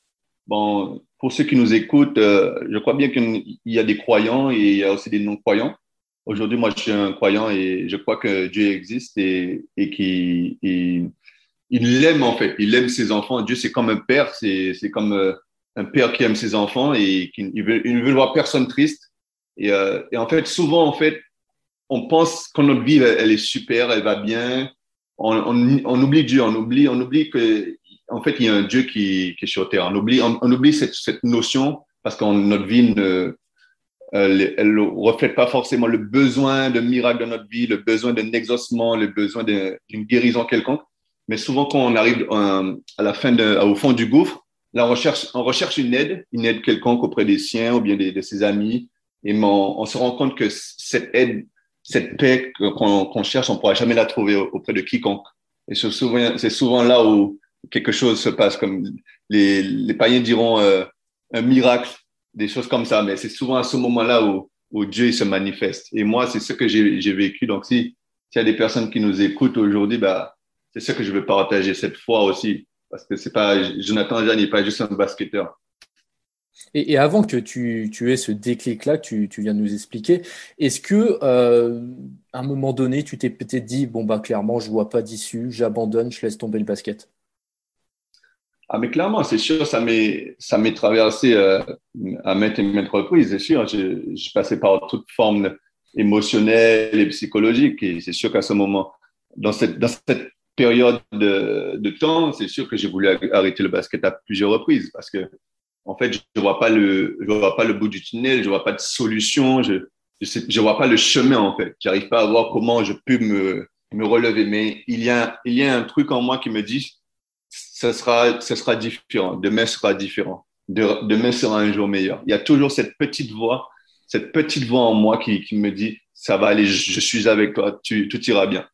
Bon, pour ceux qui nous écoutent, euh, je crois bien qu'il y a des croyants et il y a aussi des non-croyants. Aujourd'hui, moi, je suis un croyant et je crois que Dieu existe et, et qu'il il, l'aime, en fait. Il aime ses enfants. Dieu, c'est comme un père, c'est comme... Un père qui aime ses enfants et qui il veut, il veut voir personne triste. Et, euh, et, en fait, souvent, en fait, on pense que notre vie, elle, est super, elle va bien. On, on, on, oublie Dieu, on oublie, on oublie que, en fait, il y a un Dieu qui, qui est sur terre. On oublie, on, oublie cette, cette, notion parce que notre vie ne, elle, elle reflète pas forcément le besoin de miracle dans notre vie, le besoin d'un exaucement, le besoin d'une guérison quelconque. Mais souvent, quand on arrive euh, à la fin au fond du gouffre, Là, on recherche, on recherche une aide, une aide quelconque auprès des siens ou bien de, ses amis. Et on, se rend compte que cette aide, cette paix qu'on cherche, on ne pourra jamais la trouver auprès de quiconque. Et c'est souvent, souvent là où quelque chose se passe, comme les, les païens diront euh, un miracle, des choses comme ça, mais c'est souvent à ce moment-là où, où Dieu se manifeste. Et moi, c'est ce que j'ai vécu. Donc, si s'il y a des personnes qui nous écoutent aujourd'hui, bah, c'est ce que je veux partager cette fois aussi. Parce que c'est pas, Jonathan Jean n'est pas juste un basketteur. Et, avant que tu, tu aies ce déclic-là que tu, tu, viens de nous expliquer, est-ce que euh, à un moment donné, tu t'es peut-être dit bon bah clairement, je vois pas d'issue, j'abandonne, je laisse tomber le basket? Ah mais clairement, c'est sûr, ça m'est ça m'est traversé euh, à maintes et maintes reprises, c'est sûr. Je, je passais par toute forme émotionnelle et psychologique, et c'est sûr qu'à ce moment, dans cette dans cette période de, de temps, c'est sûr que j'ai voulu arrêter le basket à plusieurs reprises parce que en fait, je vois pas le, je vois pas le bout du tunnel, je vois pas de solution, je, je, vois pas le chemin, en fait. J'arrive pas à voir comment je peux me, me relever. Mais il y a, il y a un truc en moi qui me dit, ce sera, ce sera différent. Demain sera différent. demain sera un jour meilleur. Il y a toujours cette petite voix, cette petite voix en moi qui, qui me dit, ça va aller, je, je suis avec toi, tu, tout ira bien.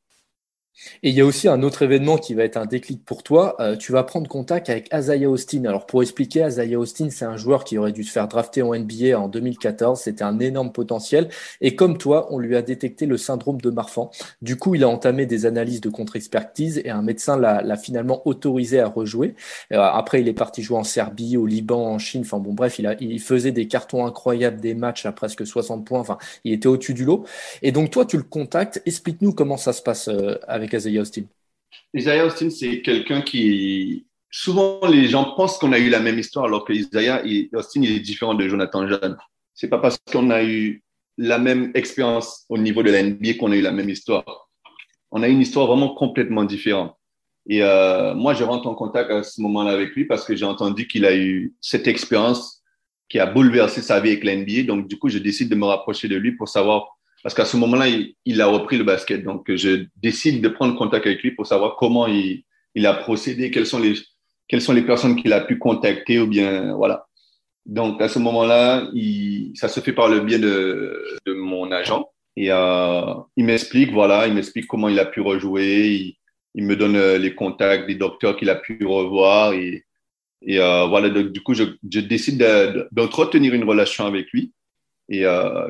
Et il y a aussi un autre événement qui va être un déclic pour toi. Euh, tu vas prendre contact avec Azaya Austin. Alors pour expliquer, Azaya Austin, c'est un joueur qui aurait dû se faire drafter en NBA en 2014. C'était un énorme potentiel. Et comme toi, on lui a détecté le syndrome de Marfan. Du coup, il a entamé des analyses de contre-expertise et un médecin l'a finalement autorisé à rejouer. Euh, après, il est parti jouer en Serbie, au Liban, en Chine. Enfin bon, bref, il, a, il faisait des cartons incroyables, des matchs à presque 60 points. Enfin, il était au-dessus du lot. Et donc toi, tu le contactes. Explique-nous comment ça se passe euh, Isaiah Austin Isaiah Austin, c'est quelqu'un qui. Souvent, les gens pensent qu'on a eu la même histoire, alors que Isaiah Austin il est différent de Jonathan Jeanne. C'est pas parce qu'on a eu la même expérience au niveau de la NBA qu'on a eu la même histoire. On a une histoire vraiment complètement différente. Et euh, moi, je rentre en contact à ce moment-là avec lui parce que j'ai entendu qu'il a eu cette expérience qui a bouleversé sa vie avec la NBA. Donc, du coup, je décide de me rapprocher de lui pour savoir parce qu'à ce moment-là, il, a repris le basket. Donc, je décide de prendre contact avec lui pour savoir comment il, a procédé, quelles sont les, quelles sont les personnes qu'il a pu contacter ou bien, voilà. Donc, à ce moment-là, ça se fait par le biais de, de mon agent. Et euh, il m'explique, voilà, il m'explique comment il a pu rejouer. Il, me donne euh, les contacts des docteurs qu'il a pu revoir. Et, et euh, voilà, du coup, je, décide d'entretenir une relation avec lui et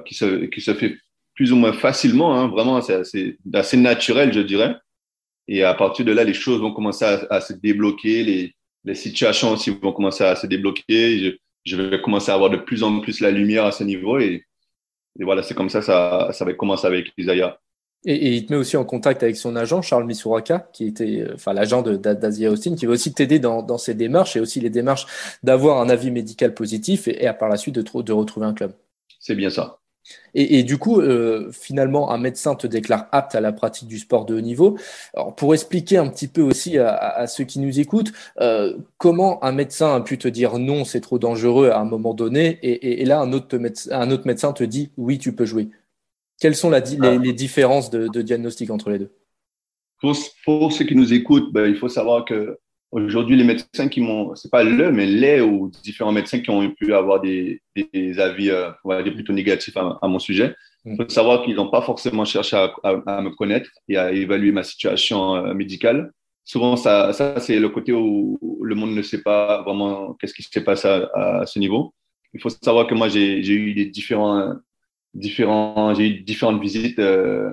qui, se, qui se fait plus ou moins facilement. Hein, vraiment, c'est assez, naturel, je dirais. Et à partir de là, les choses vont commencer à, se débloquer, les, les, situations aussi vont commencer à se débloquer. Je, je, vais commencer à avoir de plus en plus la lumière à ce niveau. Et, et voilà, c'est comme ça, ça, ça va commencer avec Isaiah. Et, et, il te met aussi en contact avec son agent, Charles Misuraka, qui était, euh, enfin, l'agent d'Asia Austin, qui va aussi t'aider dans, dans ces démarches et aussi les démarches d'avoir un avis médical positif et, et à par la suite de, de retrouver un club. C'est bien ça. Et, du coup, euh, finalement, un médecin te déclare apte à la pratique du sport de haut niveau. Alors, pour expliquer un petit peu aussi à, ceux qui nous écoutent, euh, comment un médecin a pu te dire non, c'est trop dangereux à un moment donné, et, là, un autre, médecin, un autre médecin te dit oui, tu peux jouer. Quelles sont la, les, les, différences de, de, diagnostic entre les deux? Pour, pour, ceux qui nous écoutent, ben, il faut savoir que Aujourd'hui, les médecins qui m'ont, c'est pas le, mais les ou différents médecins qui ont pu avoir des, des avis, euh, on va dire plutôt négatifs à, mon sujet. Il faut savoir qu'ils n'ont pas forcément cherché à, à, me connaître et à évaluer ma situation euh, médicale. Souvent, ça, ça c'est le côté où le monde ne sait pas vraiment qu'est-ce qui s'est passé à, à, ce niveau. Il faut savoir que moi, j'ai eu des différents, différents, j'ai eu différentes visites euh,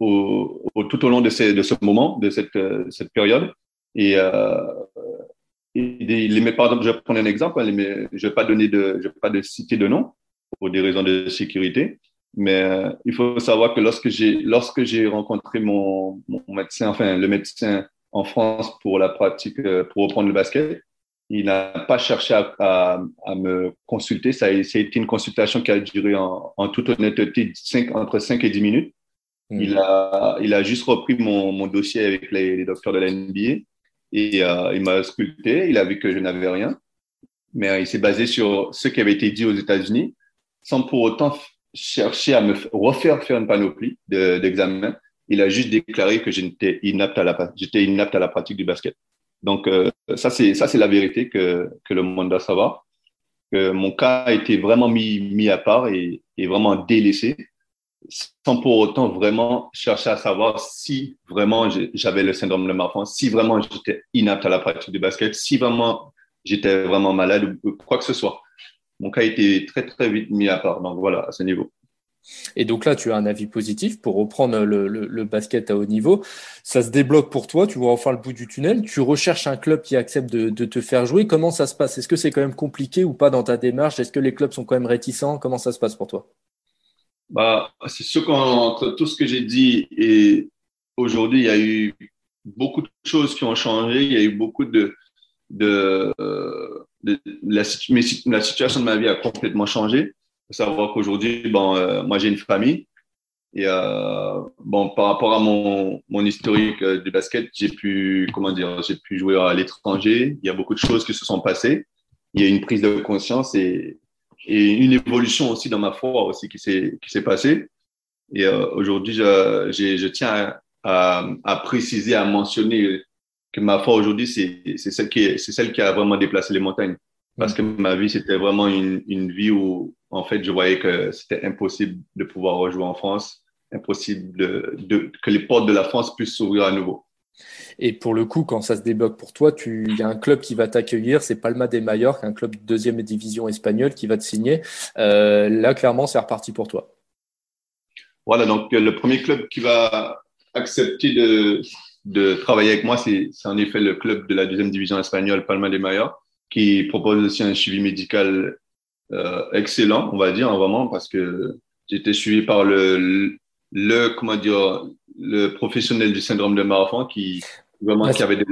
au, au, tout au long de, ces, de ce moment, de cette, euh, cette période. Et, euh, les, par exemple, je vais prendre un exemple, hein, je ne vais pas donner de, je vais pas de citer de nom pour des raisons de sécurité, mais euh, il faut savoir que lorsque j'ai, lorsque j'ai rencontré mon, mon, médecin, enfin le médecin en France pour la pratique, euh, pour reprendre le basket, il n'a pas cherché à, à, à, me consulter. Ça a, ça a, été une consultation qui a duré en, en toute honnêteté 5, entre 5 et 10 minutes. Hmm. Il, a, il a juste repris mon, mon dossier avec les, les docteurs de la NBA et euh, il m'a sculpté, il a vu que je n'avais rien, mais euh, il s'est basé sur ce qui avait été dit aux États-Unis, sans pour autant chercher à me refaire faire une panoplie d'examens. il a juste déclaré que j'étais inapte à la, pratique du basket. Donc euh, ça c'est la vérité que le monde doit savoir. que mon cas a été vraiment mis, à part et vraiment délaissé, sans pour autant vraiment chercher à savoir si vraiment j'avais le syndrome de Marfan, si vraiment j'étais inapte à la pratique du basket, si vraiment j'étais vraiment malade ou quoi que ce soit. Mon cas a été très, très vite mis à part. Donc voilà, à ce niveau. Et donc là, tu as un avis positif pour reprendre le, basket à haut niveau. Ça se débloque pour toi, tu vois enfin le bout du tunnel. Tu recherches un club qui accepte de, te faire jouer. Comment ça se passe? Est-ce que c'est quand même compliqué ou pas dans ta démarche? Est-ce que les clubs sont quand même réticents? Comment ça se passe pour toi? Bah, C'est sûr qu'entre tout ce que j'ai dit et aujourd'hui, il y a eu beaucoup de choses qui ont changé. Il y a eu beaucoup de... de, la, la situation de ma vie a complètement changé faut savoir qu'aujourd'hui, bon, euh, moi, j'ai une famille. Et euh, bon, par rapport à mon, mon historique euh, du basket, j'ai pu, comment dire, j'ai pu jouer à l'étranger. Il y a beaucoup de choses qui se sont passées. Il y a une prise de conscience et, et une évolution aussi dans ma foi aussi qui s'est qui s'est passée. Et euh, aujourd'hui, je, je tiens à, à, préciser, à mentionner que ma foi aujourd'hui, c'est celle qui c'est celle qui a vraiment déplacé les montagnes. Parce que ma vie, c'était vraiment une, une vie où, en fait, je voyais que c'était impossible de pouvoir rejouer en France, impossible de, de, que les portes de la France puissent s'ouvrir à nouveau. Et pour le coup, quand ça se débloque pour toi, il y a un club qui va t'accueillir, c'est Palma de Mallorca, un club de deuxième division espagnole qui va te signer. Euh, là, clairement, c'est reparti pour toi. Voilà, donc le premier club qui va accepter de, travailler avec moi, c'est en effet le club de la deuxième division espagnole, Palma de Mallorca, qui propose aussi un suivi médical euh, excellent, on va dire, vraiment, parce que j'étais suivi par le, le, comment dire, le professionnel du syndrome de Marfan qui vraiment qui avait des...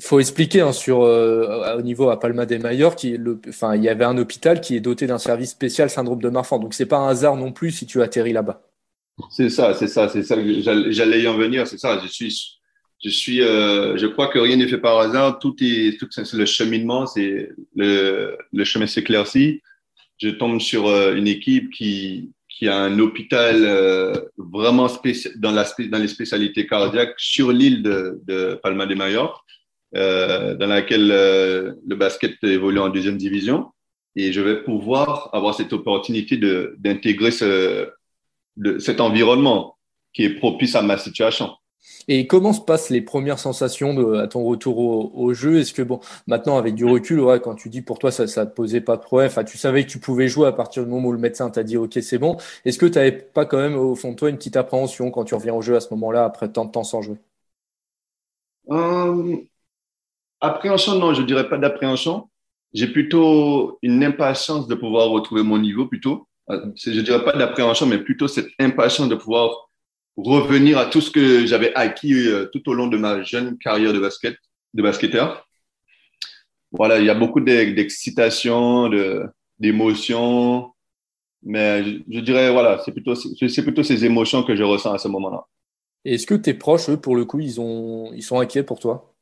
faut expliquer hein, sur euh, au niveau à Palma de Mallorca, qui le, enfin il y avait un hôpital qui est doté d'un service spécial syndrome de Marfan, donc c'est pas un hasard non plus si tu atterris là-bas. C'est ça, c'est ça, c'est ça. J'allais y en venir, c'est ça. Je suis je suis, euh, je crois que rien n'est fait par hasard. Tout est, tout c'est le cheminement, c'est le, le chemin s'éclaircit. Je tombe sur euh, une équipe qui, qui a un hôpital euh, vraiment spécial dans dans les spécialités cardiaques sur l'île de, de Palma de Mallorca, euh, dans laquelle euh, le basket évolue en deuxième division. Et je vais pouvoir avoir cette opportunité d'intégrer ce, cet environnement qui est propice à ma situation. Et comment se passent les premières sensations à ton retour au, jeu? Est-ce que, bon, maintenant, avec du recul, ouais, quand tu dis pour toi, ça ne te posait pas de problème, tu savais que tu pouvais jouer à partir du moment où le médecin t'a dit, OK, c'est bon. Est-ce que tu n'avais pas quand même, au fond de toi, une petite appréhension quand tu reviens au jeu à ce moment-là, après tant de temps sans jouer? Euh, Appréhension, non, je dirais pas d'appréhension. J'ai plutôt une impatience de pouvoir retrouver mon niveau, plutôt. Euh, je dirais pas d'appréhension, mais plutôt cette impatience de pouvoir revenir à tout ce que j'avais acquis euh, tout au long de ma jeune carrière de basket, de basketteur. Voilà, il y a beaucoup d'excitation, d'émotions, mais je, dirais, voilà, c'est plutôt, c'est plutôt ces émotions que je ressens à ce moment-là. Est-ce que tes proches, eux, pour le coup, ils, ont, ils sont inquiets pour toi?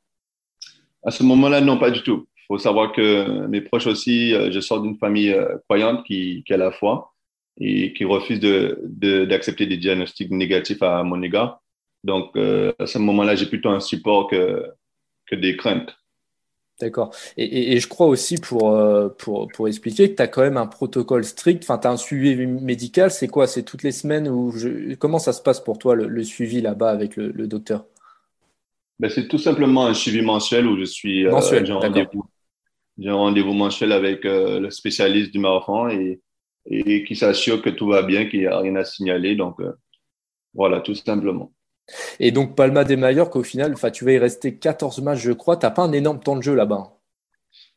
À ce moment-là, non, pas du tout. Il faut savoir que mes proches aussi, euh, je sors d'une famille euh, croyante qui, qui a la foi et qui refuse d'accepter de, des diagnostics négatifs à mon égard. Donc, euh, à ce moment-là, j'ai plutôt un support que, que des craintes. D'accord. Et, et, je crois aussi, pour, euh, pour, pour expliquer, que tu as quand même un protocole strict, enfin, tu as un suivi médical, c'est quoi? C'est toutes les semaines ou je... Comment ça se passe pour toi, le, suivi là-bas avec le, le docteur? Ben, C'est tout simplement un suivi mensuel où je suis... Euh, mensuel, j'ai un rendez-vous rendez mensuel avec le spécialiste du marathon et et qui s'assure que tout va bien, qu'il n'y a rien à signaler. Donc, euh, voilà, tout simplement. Et donc, Palma de Mallorca, au final, tu vas y rester 14 matchs, je crois. Tu n'as pas un énorme temps de jeu là-bas.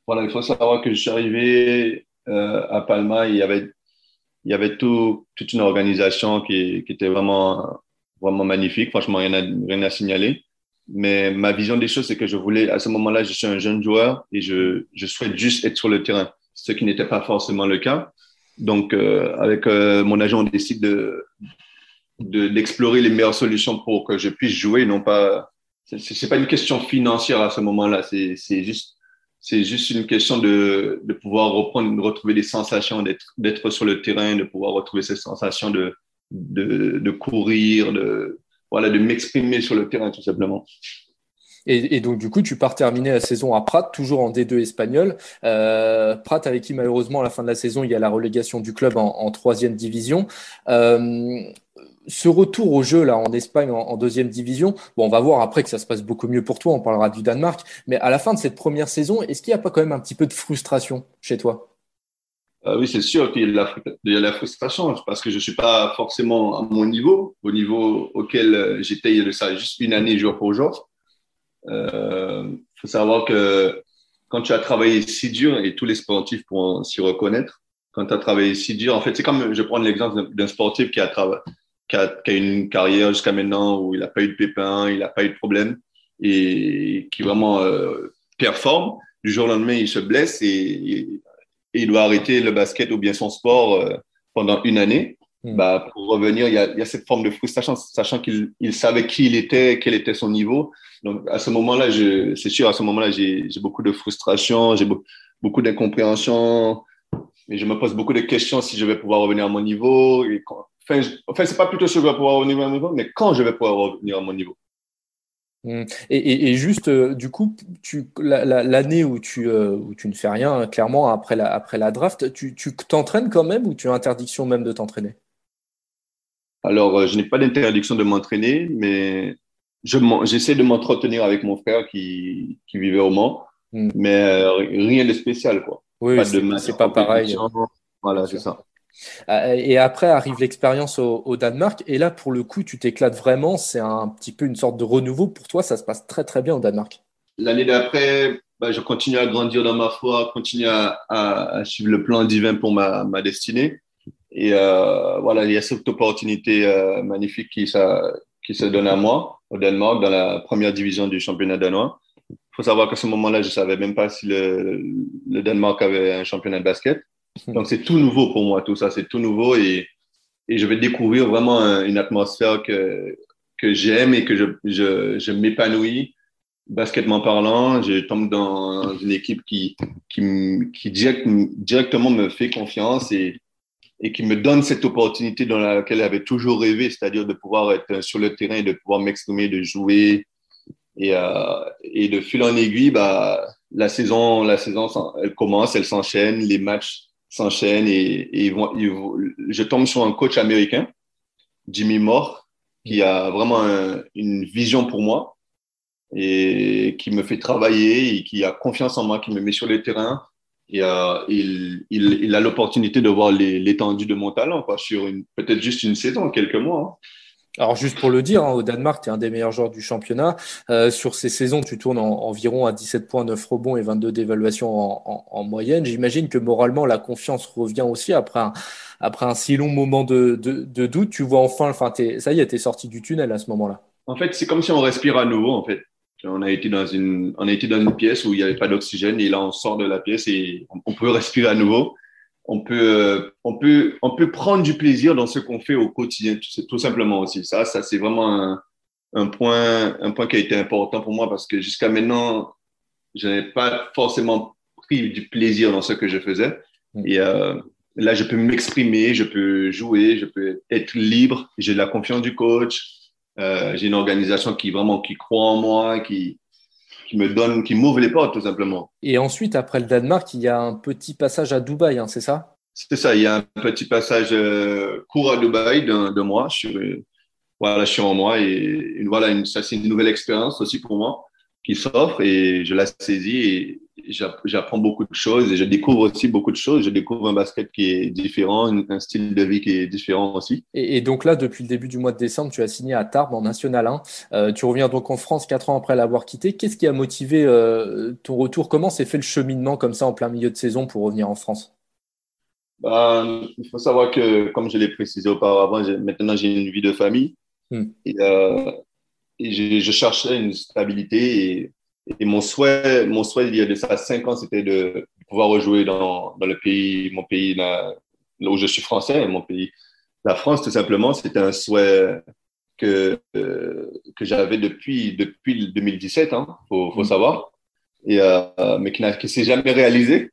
Voilà, il faut savoir que je suis arrivé euh, à Palma, il y avait, il y avait tout, toute une organisation qui, qui, était vraiment, vraiment magnifique. Franchement, rien à, rien à signaler. Mais ma vision des choses, c'est que je voulais, à ce moment-là, je suis un jeune joueur et je, je souhaite juste être sur le terrain, ce qui n'était pas forcément le cas. Donc, euh, avec euh, mon agent, on décide de d'explorer les meilleures solutions pour que je puisse jouer, non pas. C'est pas une question financière à ce moment-là. C'est juste c'est juste une question de, de pouvoir reprendre, retrouver des sensations, d'être sur le terrain, de pouvoir retrouver ces sensations de, de, de courir, de, voilà, de m'exprimer sur le terrain, tout simplement. Et, donc, du coup, tu pars terminer la saison à Prat, toujours en D2 espagnol. Euh, Prat, avec qui, malheureusement, à la fin de la saison, il y a la relégation du club en, troisième division. Euh, ce retour au jeu là en Espagne en, deuxième division, bon, on va voir après que ça se passe beaucoup mieux pour toi. On parlera du Danemark, mais à la fin de cette première saison, est-ce qu'il n'y a pas quand même un petit peu de frustration chez toi? Euh, oui, c'est sûr qu'il y, a la frustration parce que je ne suis pas forcément à mon niveau, au niveau auquel j'étais il y a juste une année jour pour jour. Il euh, faut savoir que quand tu as travaillé si dur, et tous les sportifs pourront s'y reconnaître, quand tu as travaillé si dur, en fait, c'est comme, je prends l'exemple d'un sportif qui a, qui, a, qui a une carrière jusqu'à maintenant où il n'a pas eu de pépin, il n'a pas eu de problème et qui vraiment performe. Du jour au lendemain, il se blesse et et il doit arrêter le basket ou bien son sport euh, pendant une année, hmm. bah, pour revenir, il y, a, il y, a, cette forme de frustration, sachant qu'il il savait qui il était, quel était son niveau. Donc, à ce moment-là, c'est sûr, à ce moment-là, j'ai beaucoup de frustration, j'ai beaucoup d'incompréhension, et je me pose beaucoup de questions si je vais pouvoir revenir à mon niveau. Et quand, enfin, enfin c'est pas plutôt si je vais pouvoir revenir à mon niveau, mais quand je vais pouvoir revenir à mon niveau. Mmh. Et, juste, euh, du coup, l'année où, tu, euh, où tu ne fais rien, clairement, après la, après la draft, tu t'entraînes quand même ou tu as interdiction même de t'entraîner? Alors, euh, je n'ai pas d'interdiction de m'entraîner, mais j'essaie de m'entretenir avec mon frère qui, qui vivait au Mans, mmh. mais rien de spécial, quoi. Oui, c'est pas pareil. Voilà, c'est ça. Euh, et après arrive l'expérience au, Danemark. Et là, pour le coup, tu t'éclates vraiment. C'est un petit peu une sorte de renouveau. Pour toi, ça se passe très, très bien au Danemark. L'année d'après, bah, je continue à grandir dans ma foi, continue à, suivre le plan divin pour ma, destinée. Et euh, voilà, il y a cette opportunité euh, magnifique qui, ça, qui se donne à moi au Danemark, dans la première division du championnat danois. Il faut savoir qu'à ce moment-là, je ne savais même pas si le, le Danemark avait un championnat de basket. Hmm. Donc, c'est tout nouveau pour moi, tout ça, c'est tout nouveau et, et je vais découvrir vraiment une atmosphère que, que j'aime et que je, je, je m'épanouis. Basketement parlant, je tombe dans une équipe qui, qui, qui directement me fait confiance et, et qui me donne cette opportunité dans laquelle j'avais toujours rêvé, c'est-à-dire de pouvoir être sur le terrain de pouvoir m'exprimer, de jouer. Et, euh, et de fil en aiguille, bah, la saison, la saison, elle commence, elle s'enchaîne, les matchs s'enchaînent et, et je tombe sur un coach américain, Jimmy Moore, qui a vraiment une vision pour moi et qui me fait travailler et qui a confiance en moi, qui me met sur le terrain. Et euh, il, il, il, a l'opportunité de voir l'étendue de mon talent quoi, sur peut-être juste une saison, quelques mois. Hein. Alors juste pour le dire, hein, au Danemark, tu es un des meilleurs joueurs du championnat. Euh, sur ces saisons, tu tournes environ à 17 points, 9 rebonds et 22 d'évaluation en, moyenne. J'imagine que moralement, la confiance revient aussi après un, après un si long moment de, doute. Tu vois enfin, enfin ça y est, tu es sorti du tunnel à ce moment-là. En fait, c'est comme si on respire à nouveau. En fait. On a été dans une, on a été dans une pièce où il n'y avait pas d'oxygène et là, on sort de la pièce et on peut respirer à nouveau on peut, euh, on peut, on peut prendre du plaisir dans ce qu'on fait au quotidien, tout, simplement aussi. Ça, ça c'est vraiment un, point, un point qui a été important pour moi parce que jusqu'à maintenant, je n'ai pas forcément pris du plaisir dans ce que je faisais. Mm. Et euh, là, je peux m'exprimer, je peux jouer, je peux être libre. J'ai la confiance du coach. Euh, j'ai une organisation qui vraiment qui croit en moi, qui, qui me donne, qui m'ouvre les portes tout simplement. Et ensuite, après le Danemark, il y a un petit passage à Dubaï, hein, c'est ça? C'est ça, il y a un petit passage euh, court à Dubaï de mois. Je suis, voilà, je suis en moi et voilà, une, ça c'est une nouvelle expérience aussi pour moi qui s'offre et je la saisis et j'apprends beaucoup de choses et je découvre aussi beaucoup de choses. Je découvre un basket qui est différent, un style de vie qui est différent aussi. Et, donc là, depuis le début du mois de décembre, tu as signé à Tarbes en National 1. Euh, tu reviens donc en France quatre ans après l'avoir quitté. Qu'est-ce qui a motivé euh, ton retour? Comment s'est fait le cheminement comme ça en plein milieu de saison pour revenir en France? Bah, Il faut savoir que, comme je l'ai précisé auparavant, maintenant j'ai une vie de famille. Hmm. Et, euh, et je, je, cherchais une stabilité et et mon souhait, mon souhait il y a de ça cinq ans, c'était de pouvoir rejouer dans, dans le pays, mon pays, là, où je suis français, mon pays, la France, tout simplement. C'était un souhait que, euh, que j'avais depuis, depuis 2017, hein, faut, faut mm. savoir, et, euh, mais qui ne s'est jamais réalisé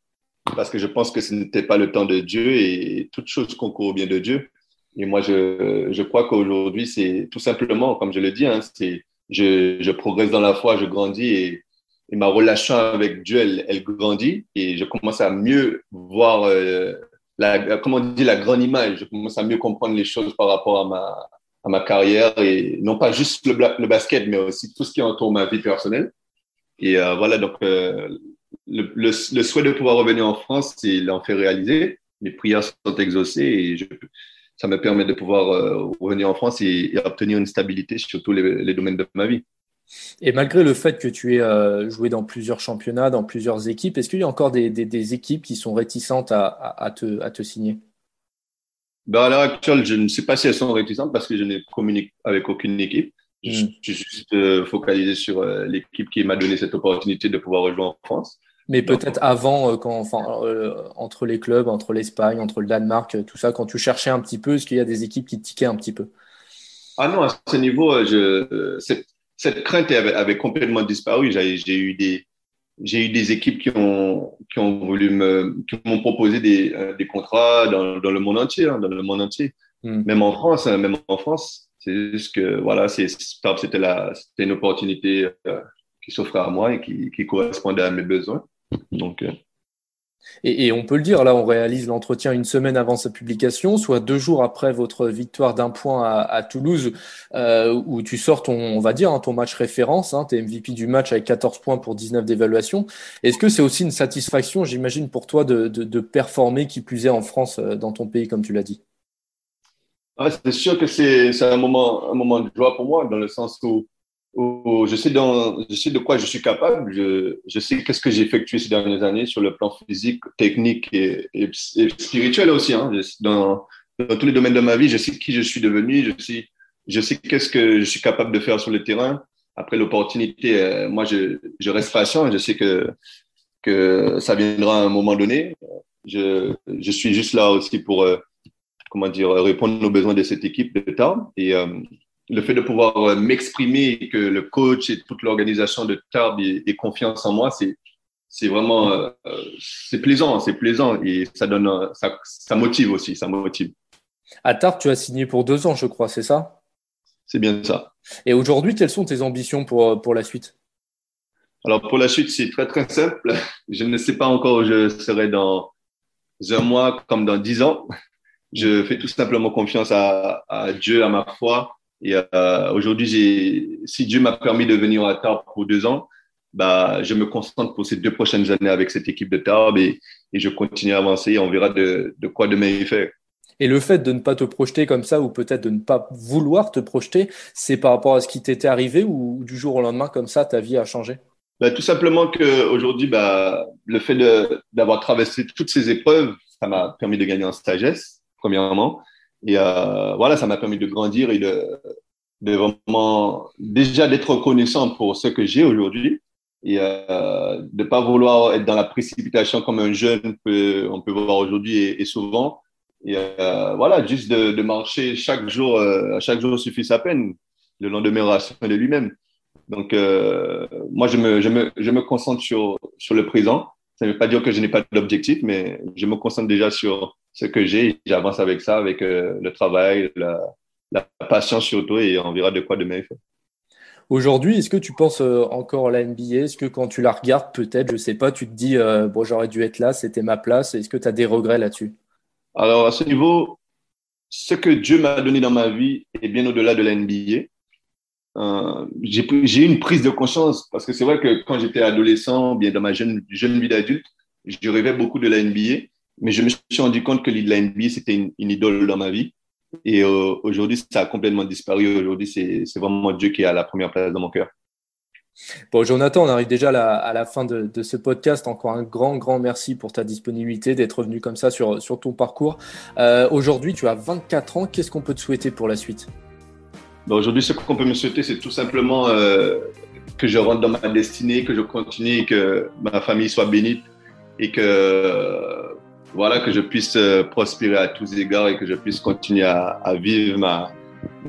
parce que je pense que ce n'était pas le temps de Dieu et toute chose concourt au bien de Dieu. Et moi, je, je crois qu'aujourd'hui, c'est tout simplement, comme je le dis, hein, c'est je, je, progresse dans la foi, je grandis et, et ma relation avec Dieu, elle, elle, grandit et je commence à mieux voir, euh, la, comment on dit, la grande image. Je commence à mieux comprendre les choses par rapport à ma, à ma carrière et non pas juste le, basket, mais aussi tout ce qui entoure ma vie personnelle. Et euh, voilà, donc euh, le, le, le, souhait de pouvoir revenir en France, il en fait réaliser. Mes prières sont exaucées et je, ça me permet de pouvoir euh, revenir en France et, et, obtenir une stabilité sur tous les, les, domaines de ma vie. Et malgré le fait que tu aies euh, joué dans plusieurs championnats, dans plusieurs équipes, est-ce qu'il y a encore des, des, des, équipes qui sont réticentes à, à, à, te, à te signer? Ben À l'heure actuelle, je ne sais pas si elles sont réticentes parce que je ne communique avec aucune équipe. Je, je, suis juste euh, focalisé sur euh, l'équipe qui m'a donné cette opportunité de pouvoir rejoindre en France. Mais peut-être avant, quand, enfin, entre les clubs, entre l'Espagne, entre le Danemark, tout ça, quand tu cherchais un petit peu, est-ce qu'il y a des équipes qui tiquaient un petit peu? Ah non, à ce niveau, je, cette, crainte avait, avait, complètement disparu. J'ai eu des, j'ai eu des équipes qui ont, qui ont voulu me, qui m'ont proposé des, des contrats dans, dans, le monde entier, hein, dans le monde entier. Hmm. Même en France, hein, même en France. C'est juste que, voilà, c'était la, c'était une opportunité euh, qui s'offrait à moi et qui, qui correspondait à mes besoins. Donc, euh... et, et, on peut le dire, là, on réalise l'entretien une semaine avant sa publication, soit deux jours après votre victoire d'un point à, à Toulouse, euh, où tu sors ton, on va dire, hein, ton match référence. Hein, tu es MVP du match avec 14 points pour 19 d'évaluation. Est-ce que c'est aussi une satisfaction, j'imagine, pour toi de, de, de, performer, qui plus est en France, euh, dans ton pays, comme tu l'as dit? Ah, C'est sûr que c'est un moment, un moment de joie pour moi, dans le sens où je sais, de quoi je suis capable, je, sais qu'est-ce que j'ai effectué ces dernières années sur le plan physique, technique et, spirituel aussi. Hein. Dans, tous les domaines de ma vie, je sais qui je suis devenu, je sais, qu'est-ce que je suis capable de faire sur le terrain. Après l'opportunité, euh, moi, je, reste patient, je sais que, ça viendra à un moment donné. Je, suis juste là aussi pour, euh, comment dire, répondre aux besoins de cette équipe de temps. Et, euh, le fait de pouvoir euh, m'exprimer et que le coach et toute l'organisation de Tarbes aient, confiance en moi, c'est c'est vraiment euh, c'est plaisant, c'est plaisant et ça donne ça, ça motive aussi, ça motive. À Tarbes, tu as signé pour deux ans, je crois, c'est ça? C'est bien ça. Et aujourd'hui, quelles sont tes ambitions pour pour la suite? Alors pour la suite, c'est très très simple. Je ne sais pas encore où je serai dans un mois comme dans dix ans. Je fais tout simplement confiance à, à Dieu, à ma foi et euh, aujourd'hui, si Dieu m'a permis de venir à Tarbes pour deux ans, bah, je me concentre pour ces deux prochaines années avec cette équipe de Tarbes et, et je continue à avancer et on verra de, de quoi demain il fait. Et le fait de ne pas te projeter comme ça, ou peut-être de ne pas vouloir te projeter, c'est par rapport à ce qui t'était arrivé ou du jour au lendemain, comme ça, ta vie a changé? Bah, Tout simplement qu'aujourd'hui, bah, le fait d'avoir traversé toutes ces épreuves, ça m'a permis de gagner en sagesse, premièrement. Et euh, voilà, ça m'a permis de grandir et de, vraiment, déjà d'être reconnaissant pour ce que j'ai aujourd'hui et euh, de ne pas vouloir être dans la précipitation comme un jeune peut, on peut voir aujourd'hui et, souvent. Et euh, voilà, juste de, marcher chaque jour, chaque jour suffit sa peine. Le lendemain rassure de lui-même. Donc, moi, je me, je, me, je me concentre sur, sur le présent. Ça ne veut pas dire que je n'ai pas d'objectif, mais je me concentre déjà sur, ce que j'ai, j'avance avec ça, avec euh, le travail, la, la, patience surtout, et on verra de quoi demain il fait. Aujourd'hui, est-ce que tu penses euh, encore à la NBA Est-ce que quand tu la regardes, peut-être, je sais pas, tu te dis, euh, bon, j'aurais dû être là, c'était ma place. Est-ce que tu as des regrets là-dessus? Alors, à ce niveau, ce que Dieu m'a donné dans ma vie est bien au-delà de la NBA. Euh, j'ai eu une prise de conscience parce que c'est vrai que quand j'étais adolescent, bien dans ma jeune, jeune vie d'adulte, je rêvais beaucoup de la NBA mais je me suis rendu compte que la NBA, c'était une, une, idole dans ma vie. Et euh, aujourd'hui, ça a complètement disparu. Aujourd'hui, c'est vraiment Dieu qui est à la première place dans mon cœur. Bon, Jonathan, on arrive déjà à la, à la fin de, de, ce podcast. Encore un grand, grand merci pour ta disponibilité, d'être venu comme ça sur, sur ton parcours. Euh, aujourd'hui, tu as 24 ans. Qu'est-ce qu'on peut te souhaiter pour la suite? Ben Aujourd'hui, ce qu'on peut me souhaiter, c'est tout simplement euh, que je rentre dans ma destinée, que je continue, que ma famille soit bénite et que voilà, que je puisse euh, prospérer à tous égards et que je puisse continuer à, à vivre ma,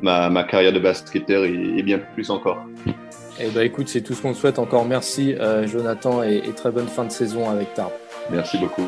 ma, ma, carrière de basketteur et, et, bien plus encore. Eh ben, écoute, c'est tout ce qu'on te souhaite. Encore merci, euh, Jonathan, et, et, très bonne fin de saison avec Tarbes. Merci beaucoup.